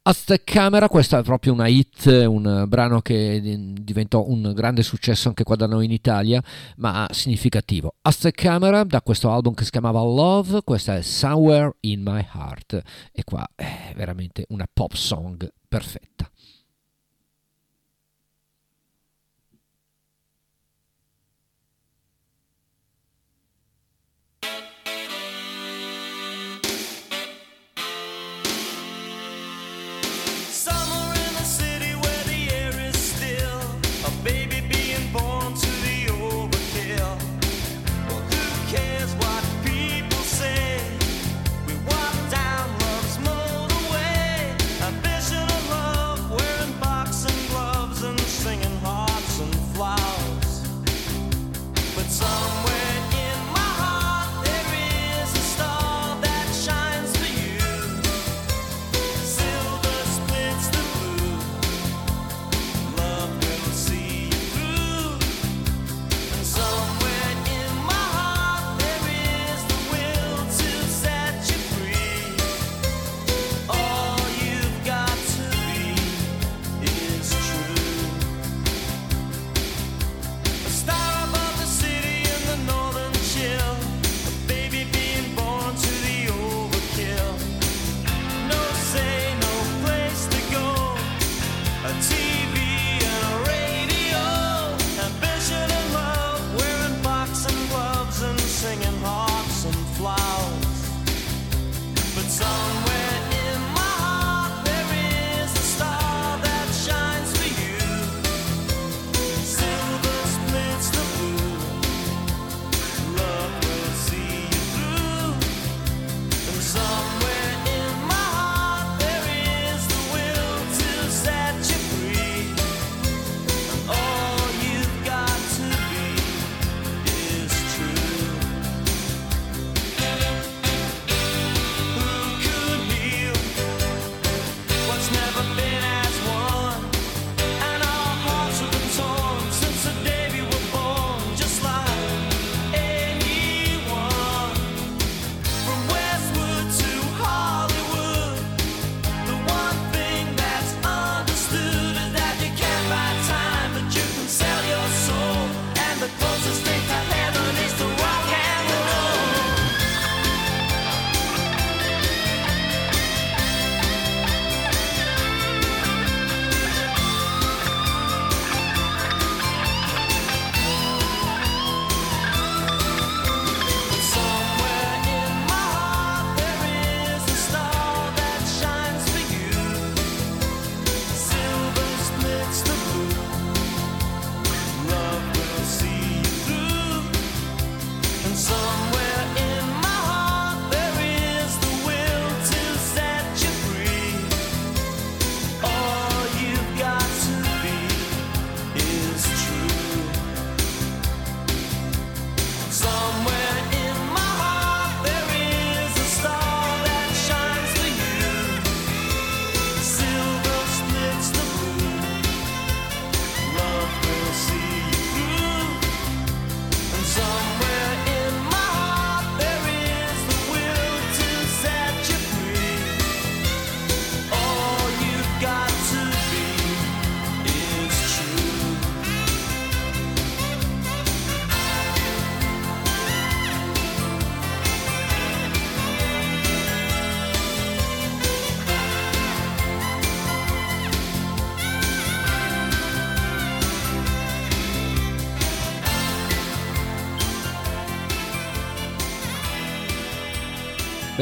Aztec Camera, questa è proprio una hit, un eh, brano che di- diventò un grande successo anche qua da noi in Italia, ma significativo. Aztec Camera da questo album che si chiamava Love, questa è Somewhere in My Heart e qua è veramente una pop song perfetta.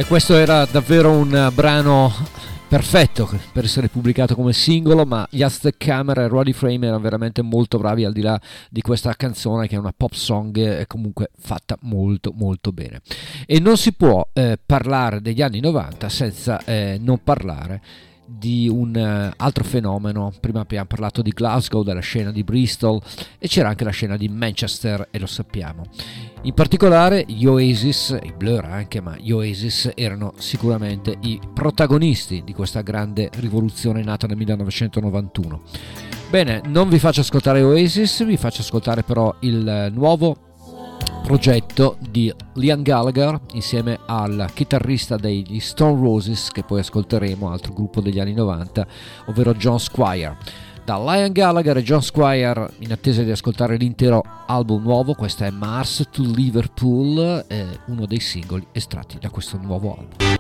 E questo era davvero un eh, brano perfetto per essere pubblicato come singolo, ma Yaz the Camera e Roddy Frame erano veramente molto bravi al di là di questa canzone che è una pop song e comunque fatta molto molto bene. E non si può eh, parlare degli anni 90 senza eh, non parlare di un eh, altro fenomeno. Prima abbiamo parlato di Glasgow, della scena di Bristol e c'era anche la scena di Manchester e lo sappiamo. In particolare gli Oasis, i Blur anche, ma gli Oasis erano sicuramente i protagonisti di questa grande rivoluzione nata nel 1991. Bene, non vi faccio ascoltare Oasis, vi faccio ascoltare però il nuovo progetto di Liam Gallagher insieme al chitarrista degli Stone Roses che poi ascolteremo, altro gruppo degli anni 90, ovvero John Squire. Da Liam Gallagher e John Squire in attesa di ascoltare l'intero album nuovo, questa è Mars to Liverpool, eh, uno dei singoli estratti da questo nuovo album.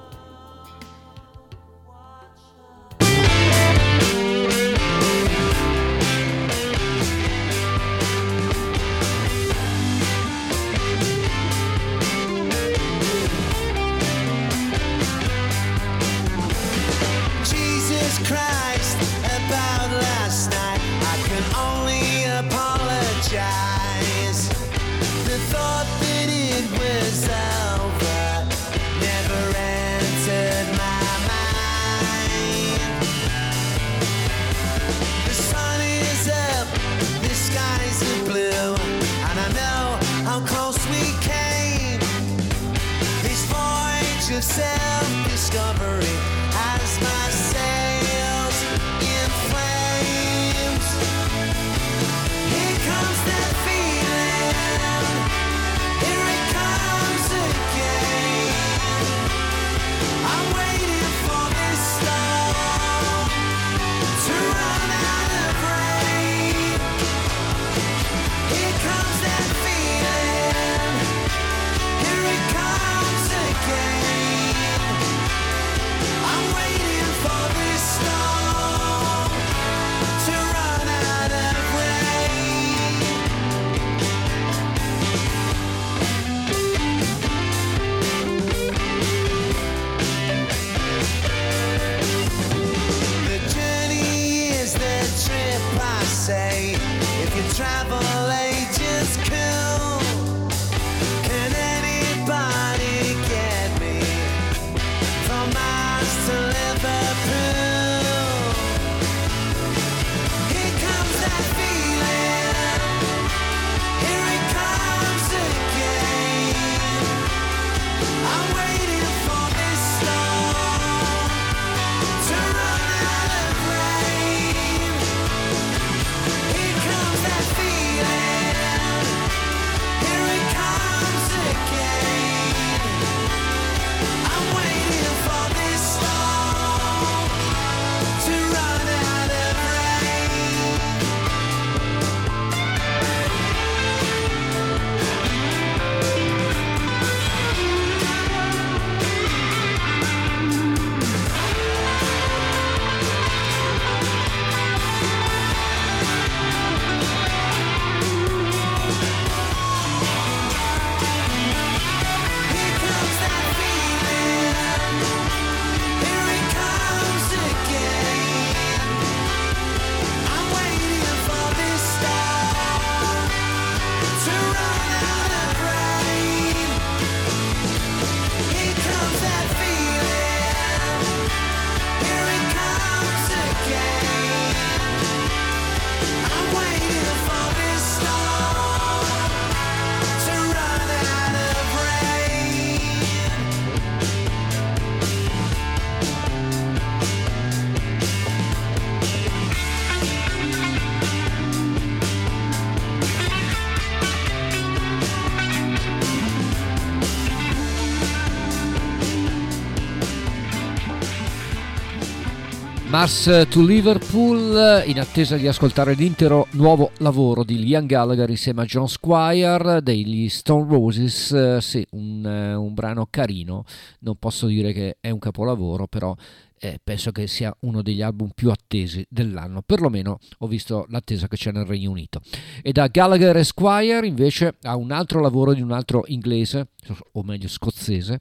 Mars to Liverpool in attesa di ascoltare l'intero nuovo lavoro di Liam Gallagher insieme a John Squire degli Stone Roses Eh, sì un, eh, un brano carino. Non posso dire che è un capolavoro però eh, penso che sia uno degli album più attesi dell'anno. Perlomeno ho visto l'attesa che c'è nel Regno Unito. E da Gallagher e Squire invece ha un altro lavoro di un altro inglese o meglio scozzese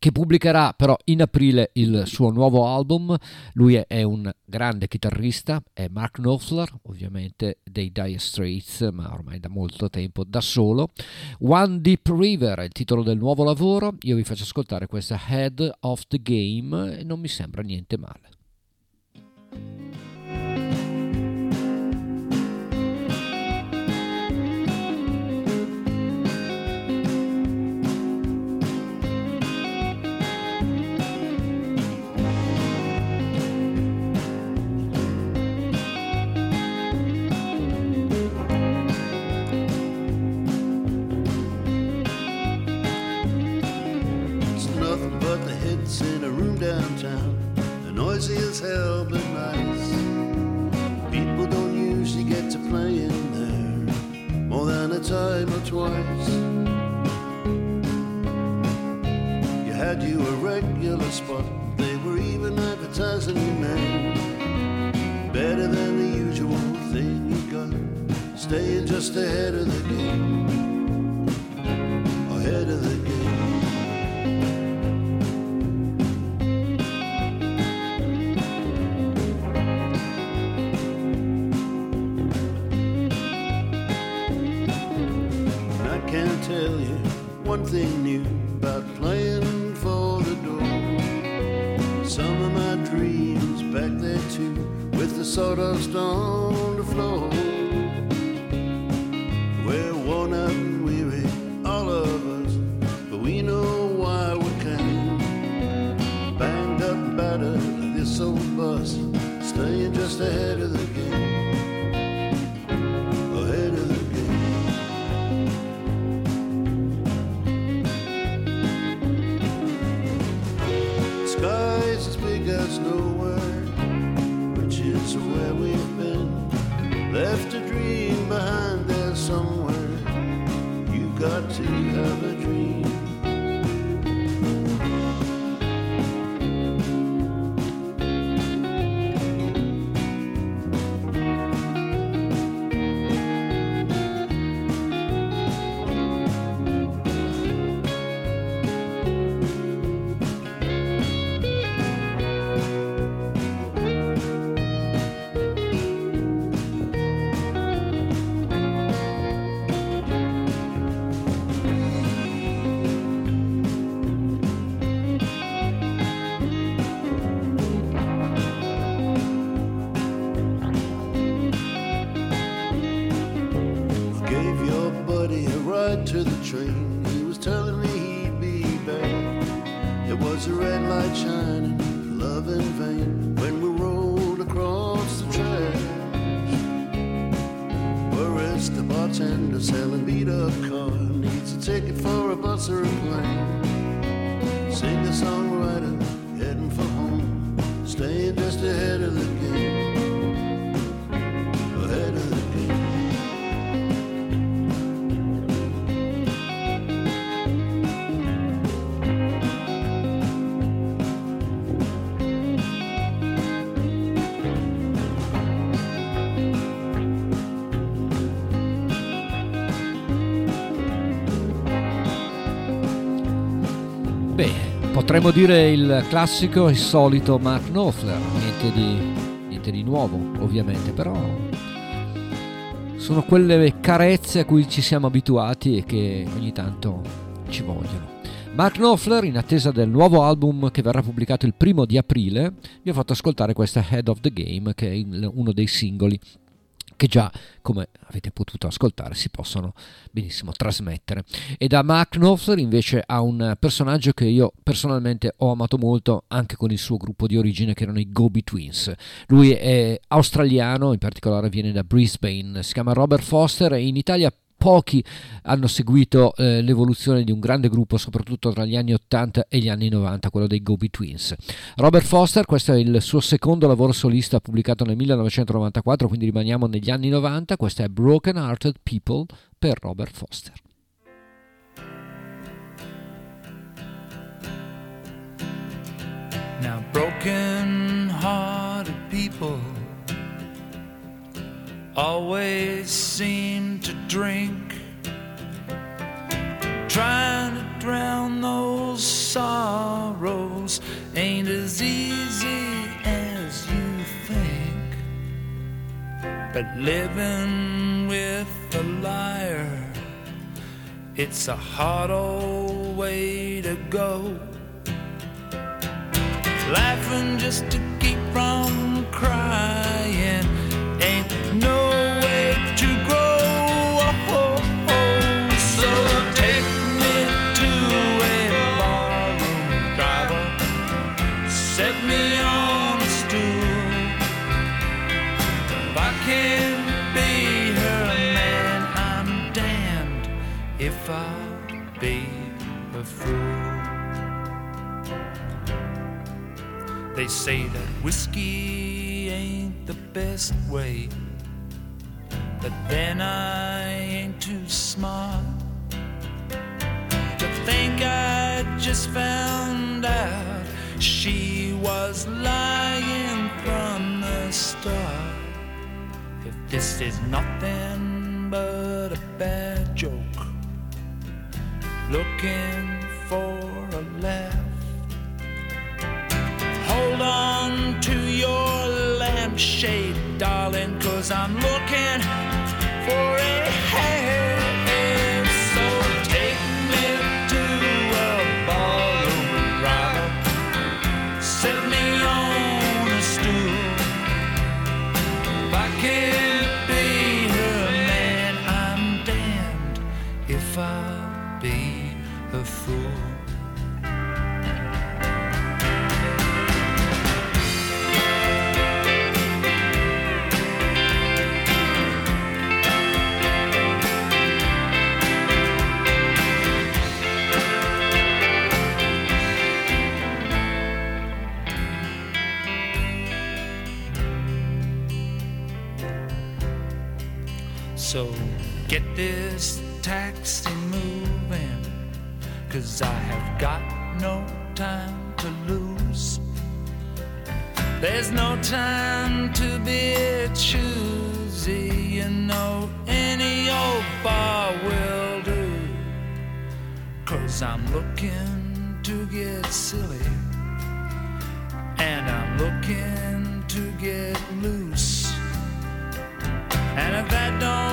che pubblicherà però in aprile il suo nuovo album. Lui è, un grande chitarrista, è Mark Knopfler, ovviamente dei Dire Straits, ma ormai da molto tempo da solo. One Deep River è il titolo del nuovo lavoro. Io vi faccio ascoltare questa Head of the Game e non mi sembra niente male. Hits in a room downtown. The noisy as hell, but nice. People don't usually get to play in there more than a time or twice. You had you a regular spot. They were even advertising your name. Better than the usual thing you got. Staying just ahead of the game. Ahead of the game. Potremmo dire il classico e solito Mark Knopfler, niente di, niente di nuovo ovviamente, però sono quelle carezze a cui ci siamo abituati e che ogni tanto ci vogliono. Mark Knopfler, in attesa del nuovo album che verrà pubblicato il primo di aprile, vi ho fatto ascoltare questa Head of the Game, che è uno dei singoli che già, come avete potuto ascoltare, si possono benissimo trasmettere. E da Mark Knopfler invece ha un personaggio che io personalmente ho amato molto anche con il suo gruppo di origine che erano i Gobi Twins. Lui è australiano, in particolare viene da Brisbane, si chiama Robert Foster e in Italia pochi hanno seguito eh, l'evoluzione di un grande gruppo, soprattutto tra gli anni 80 e gli anni 90, quello dei Gobi Twins. Robert Foster, questo è il suo secondo lavoro solista pubblicato nel 1994, quindi rimaniamo negli anni 90, questa è Broken Hearted People per Robert Foster. Now, broken hearted people always seem to drink, trying to drown those sorrows ain't as easy as you think. But living with a liar, it's a hard old way to go. Laughing just to keep from crying They say that whiskey ain't the best way, but then I ain't too smart to think I just found out she was lying from the start. If this is nothing but a bad joke, looking darling, cause time to be choosy, you know, any old bar will do. Cause I'm looking to get silly, and I'm looking to get loose. And if that don't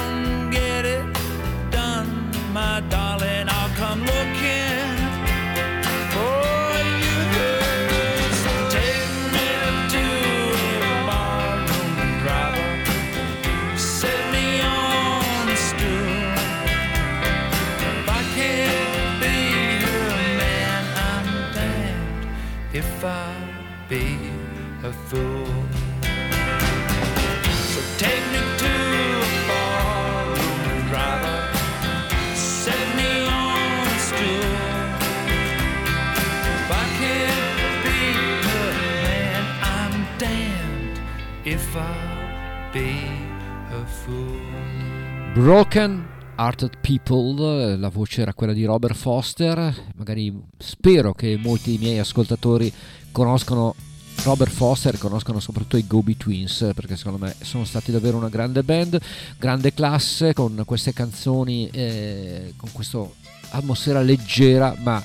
Broken Hearted People, eh, la voce era quella di Robert Foster, magari spero che molti dei miei ascoltatori conoscono Robert Foster, conoscono soprattutto i Gobi Twins, perché secondo me sono stati davvero una grande band, grande classe, con queste canzoni, eh, con questa atmosfera leggera ma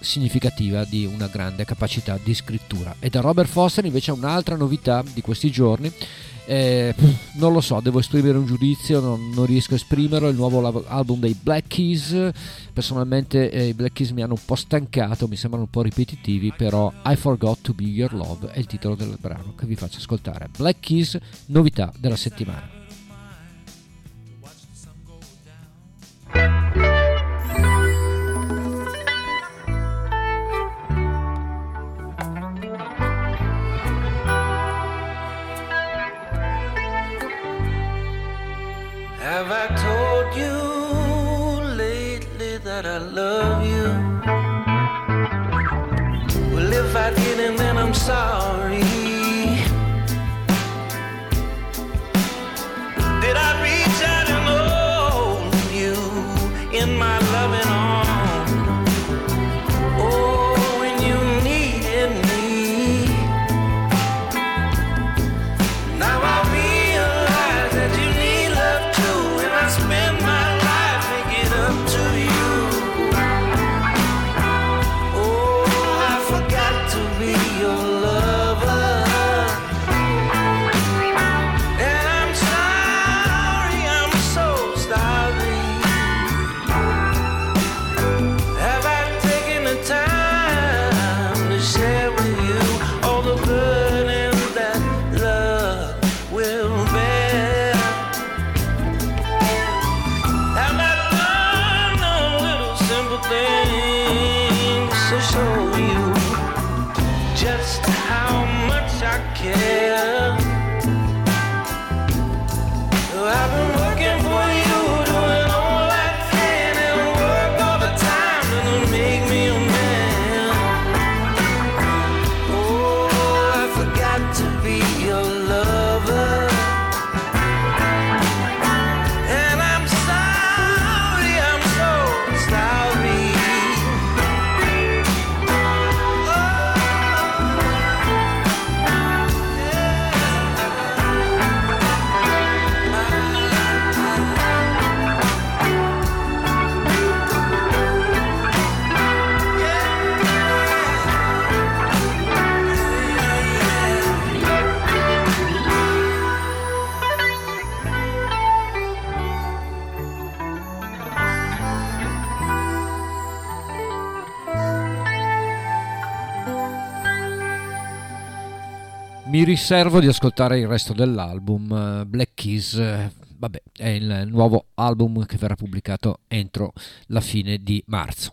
significativa di una grande capacità di scrittura. E da Robert Foster invece un'altra novità di questi giorni. Eh, non lo so, devo esprimere un giudizio, non, non riesco a esprimerlo. Il nuovo album dei Black Keys. Personalmente eh, i Black Keys mi hanno un po' stancato, mi sembrano un po' ripetitivi, però I Forgot to Be Your Love è il titolo del brano che vi faccio ascoltare. Black Keys, novità della settimana. Mi riservo di ascoltare il resto dell'album. eh, Black Keys, vabbè, è il nuovo album che verrà pubblicato entro la fine di marzo.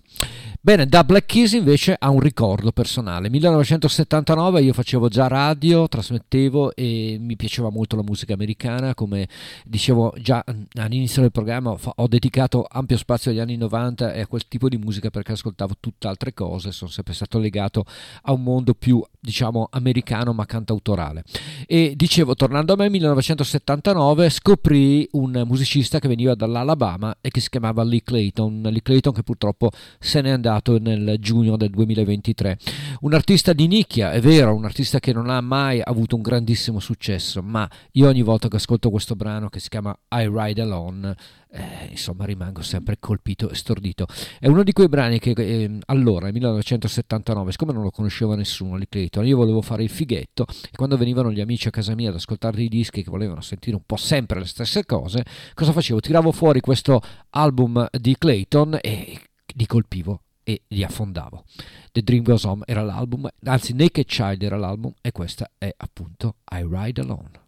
Bene, da Black Keys invece ha un ricordo personale. 1979 io facevo già radio, trasmettevo e mi piaceva molto la musica americana, come dicevo già mm, all'inizio del programma ho dedicato ampio spazio agli anni 90 e a quel tipo di musica perché ascoltavo tutt'altre cose, sono sempre stato legato a un mondo più diciamo americano ma cantautorale. E dicevo, tornando a me, 1979 scoprì un musicista che veniva dall'Alabama e che si chiamava Lee Clayton, Lee Clayton che purtroppo se n'è andato nel giugno del 2023. Un artista di nicchia, è vero, un artista che non ha mai avuto un grandissimo successo, ma io ogni volta che ascolto questo brano che si chiama I Ride Alone, eh, insomma rimango sempre colpito e stordito. È uno di quei brani che eh, allora, nel 1979, siccome non lo conosceva nessuno, Lee Clayton, io volevo fare il fighetto e quando venivano gli amici a casa mia ad ascoltare i dischi che volevano sentire un po' sempre le stesse cose, cosa facevo? Tiravo fuori questo album di Clayton e li colpivo e li affondavo. The Dream Goes On era l'album, anzi Naked Child era l'album e questa è appunto I Ride Alone.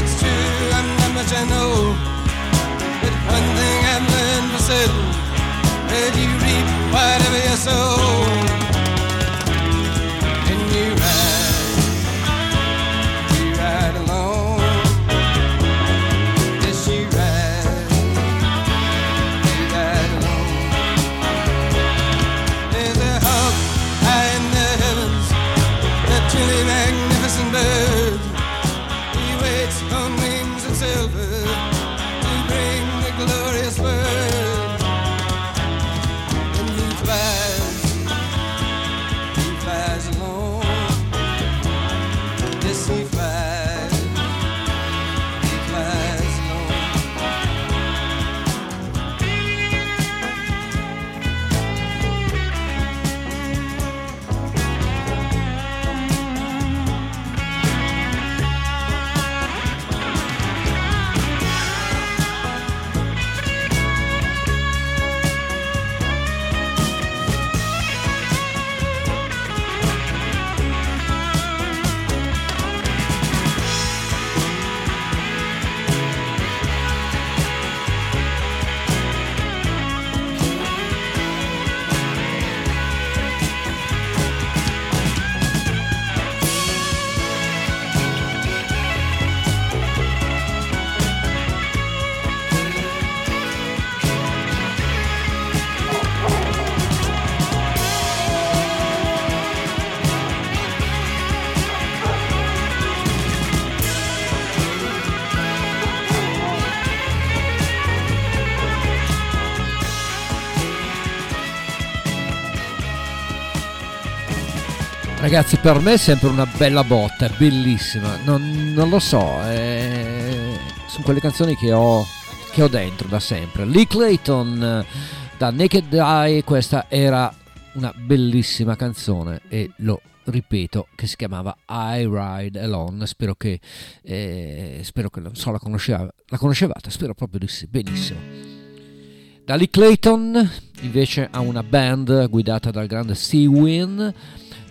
It's true, I'm not much I know. But one thing I've learned for certain: that you reap whatever you sow. Ragazzi, per me è sempre una bella botta, bellissima. Non, non lo so, eh, sono quelle canzoni che ho, che ho dentro da sempre. Lee Clayton da Naked Eye, questa era una bellissima canzone e lo ripeto che si chiamava I Ride Alone. Spero che, eh, spero che so, la, conosceva, la conoscevate, spero proprio di sì, benissimo. Da Lee Clayton invece ha una band guidata dal grande Steve Wynn.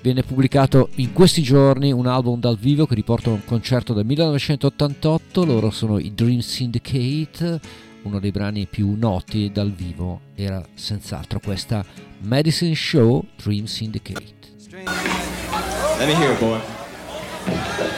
Viene pubblicato in questi giorni un album dal vivo che riporta un concerto del 1988. Loro sono i Dream Syndicate. Uno dei brani più noti dal vivo era senz'altro questa Medicine Show Dream Syndicate. Let me hear it, boy.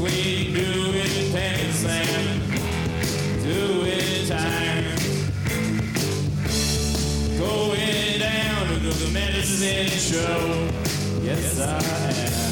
Choose between doing penance and doing time. Going down to the medicine show. Yes, I am.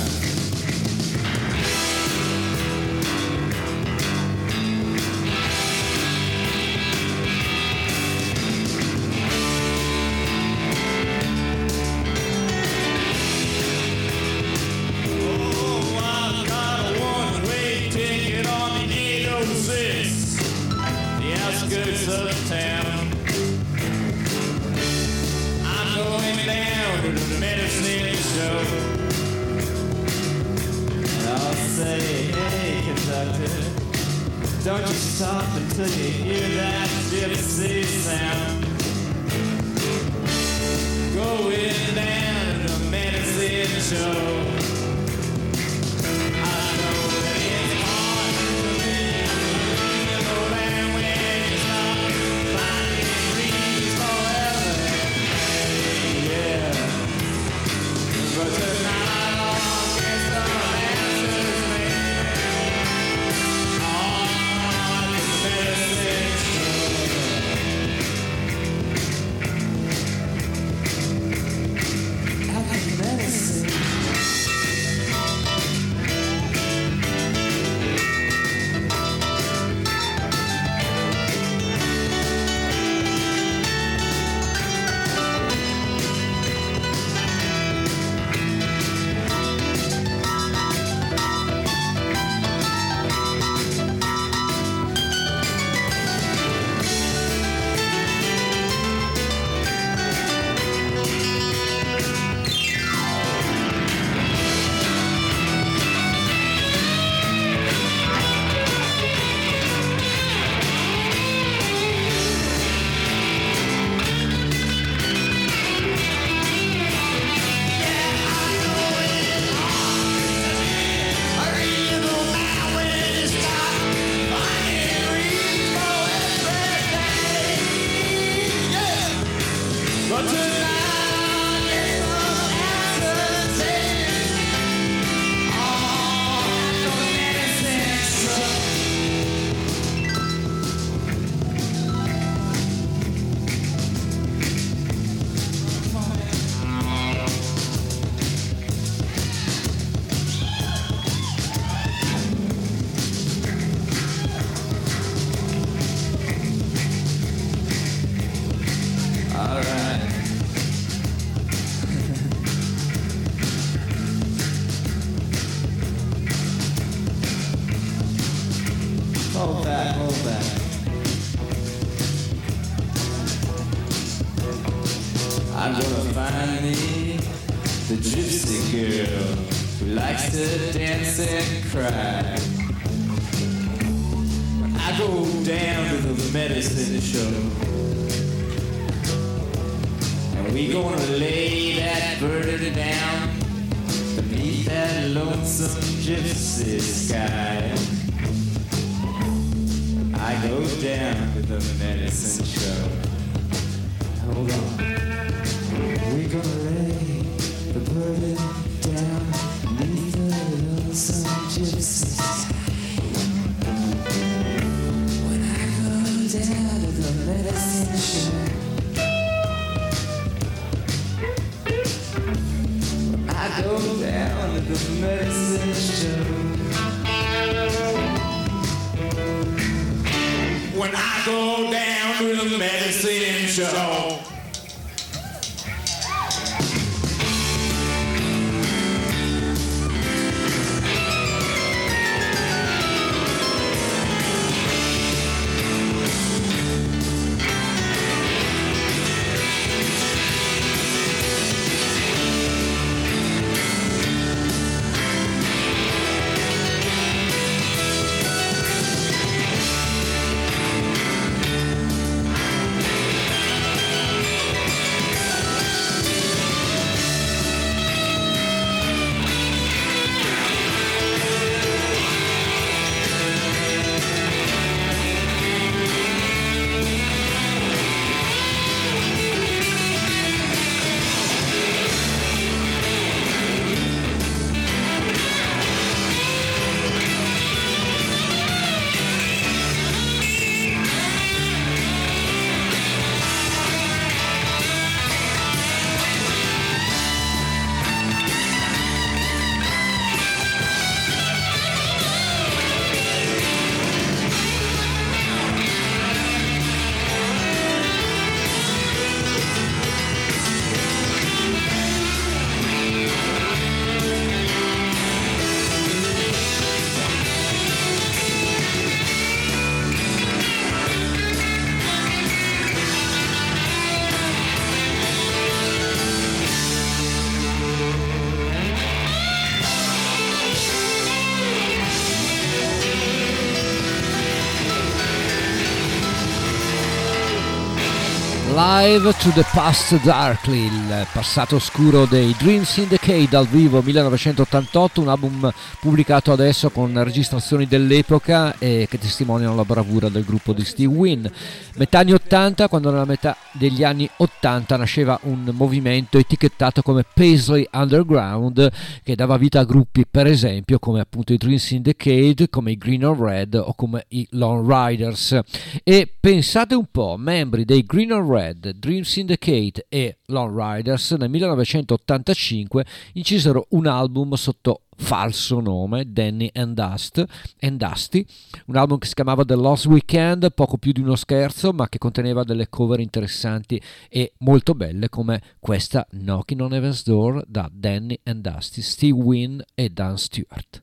Live to the Past Darkly, il passato oscuro dei Dreams in Decay dal vivo 1988, un album pubblicato adesso con registrazioni dell'epoca e che testimoniano la bravura del gruppo di Steve Wynn. Metà anni 80, quando nella metà degli anni 80 nasceva un movimento etichettato come Paisley Underground che dava vita a gruppi per esempio come appunto i Dreams in Decade, come i Green or Red o come i Lone Riders. E pensate un po', membri dei Green or Red, Dream Syndicate e Lone Riders nel 1985 incisero un album sotto falso nome, Danny and, Dust, and Dusty, un album che si chiamava The Lost Weekend, poco più di uno scherzo, ma che conteneva delle cover interessanti e molto belle come questa Knocking on Heaven's Door da Danny and Dusty, Steve Wynn e Dan Stewart.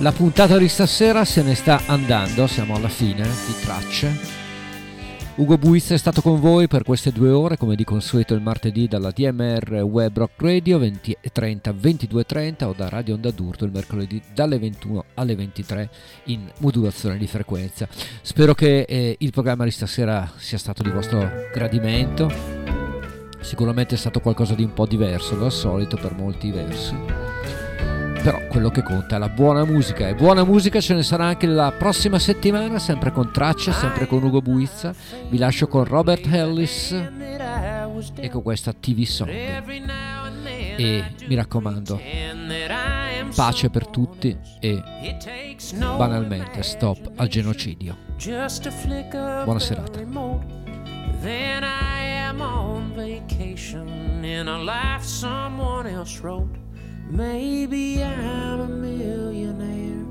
La puntata di stasera se ne sta andando, siamo alla fine di tracce. Ugo Buizza è stato con voi per queste due ore, come di consueto il martedì dalla DMR Web Rock Radio 20.30 22.30 o da Radio Onda d'Urto il mercoledì dalle 21 alle 23 in modulazione di frequenza. Spero che eh, il programma di stasera sia stato di vostro gradimento. Sicuramente è stato qualcosa di un po' diverso dal solito per molti versi però quello che conta è la buona musica e buona musica ce ne sarà anche la prossima settimana sempre con tracce sempre con Ugo Buizza. Vi lascio con Robert Ellis e con questa TV Song. E mi raccomando pace per tutti e banalmente stop al genocidio. Buona serata Maybe I'm a millionaire.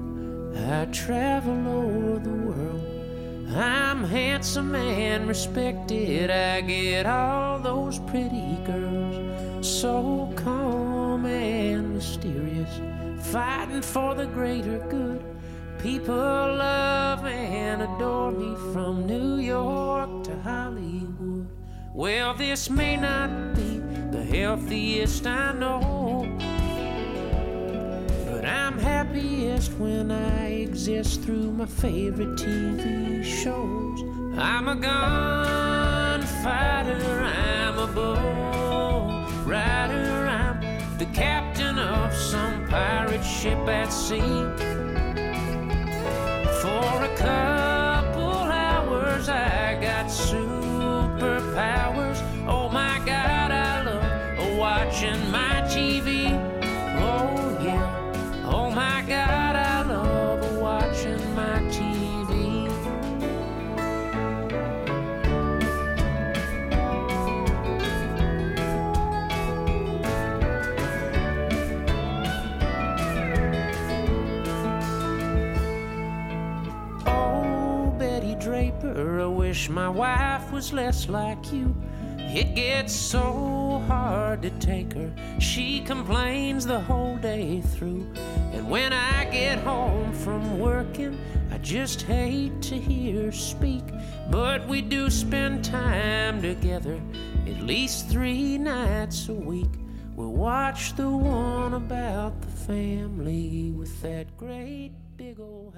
I travel over the world. I'm handsome and respected. I get all those pretty girls. So calm and mysterious. Fighting for the greater good. People love and adore me from New York to Hollywood. Well, this may not be the healthiest I know. But I'm happiest when I exist through my favorite TV shows. I'm a gunfighter, I'm a bull rider, I'm the captain of some pirate ship at sea. For a couple hours, I got superpowers. Oh my god, I love watching my TV. Draper, I wish my wife was less like you. It gets so hard to take her. She complains the whole day through. And when I get home from working, I just hate to hear her speak. But we do spend time together, at least three nights a week. We'll watch the one about the family with that great big old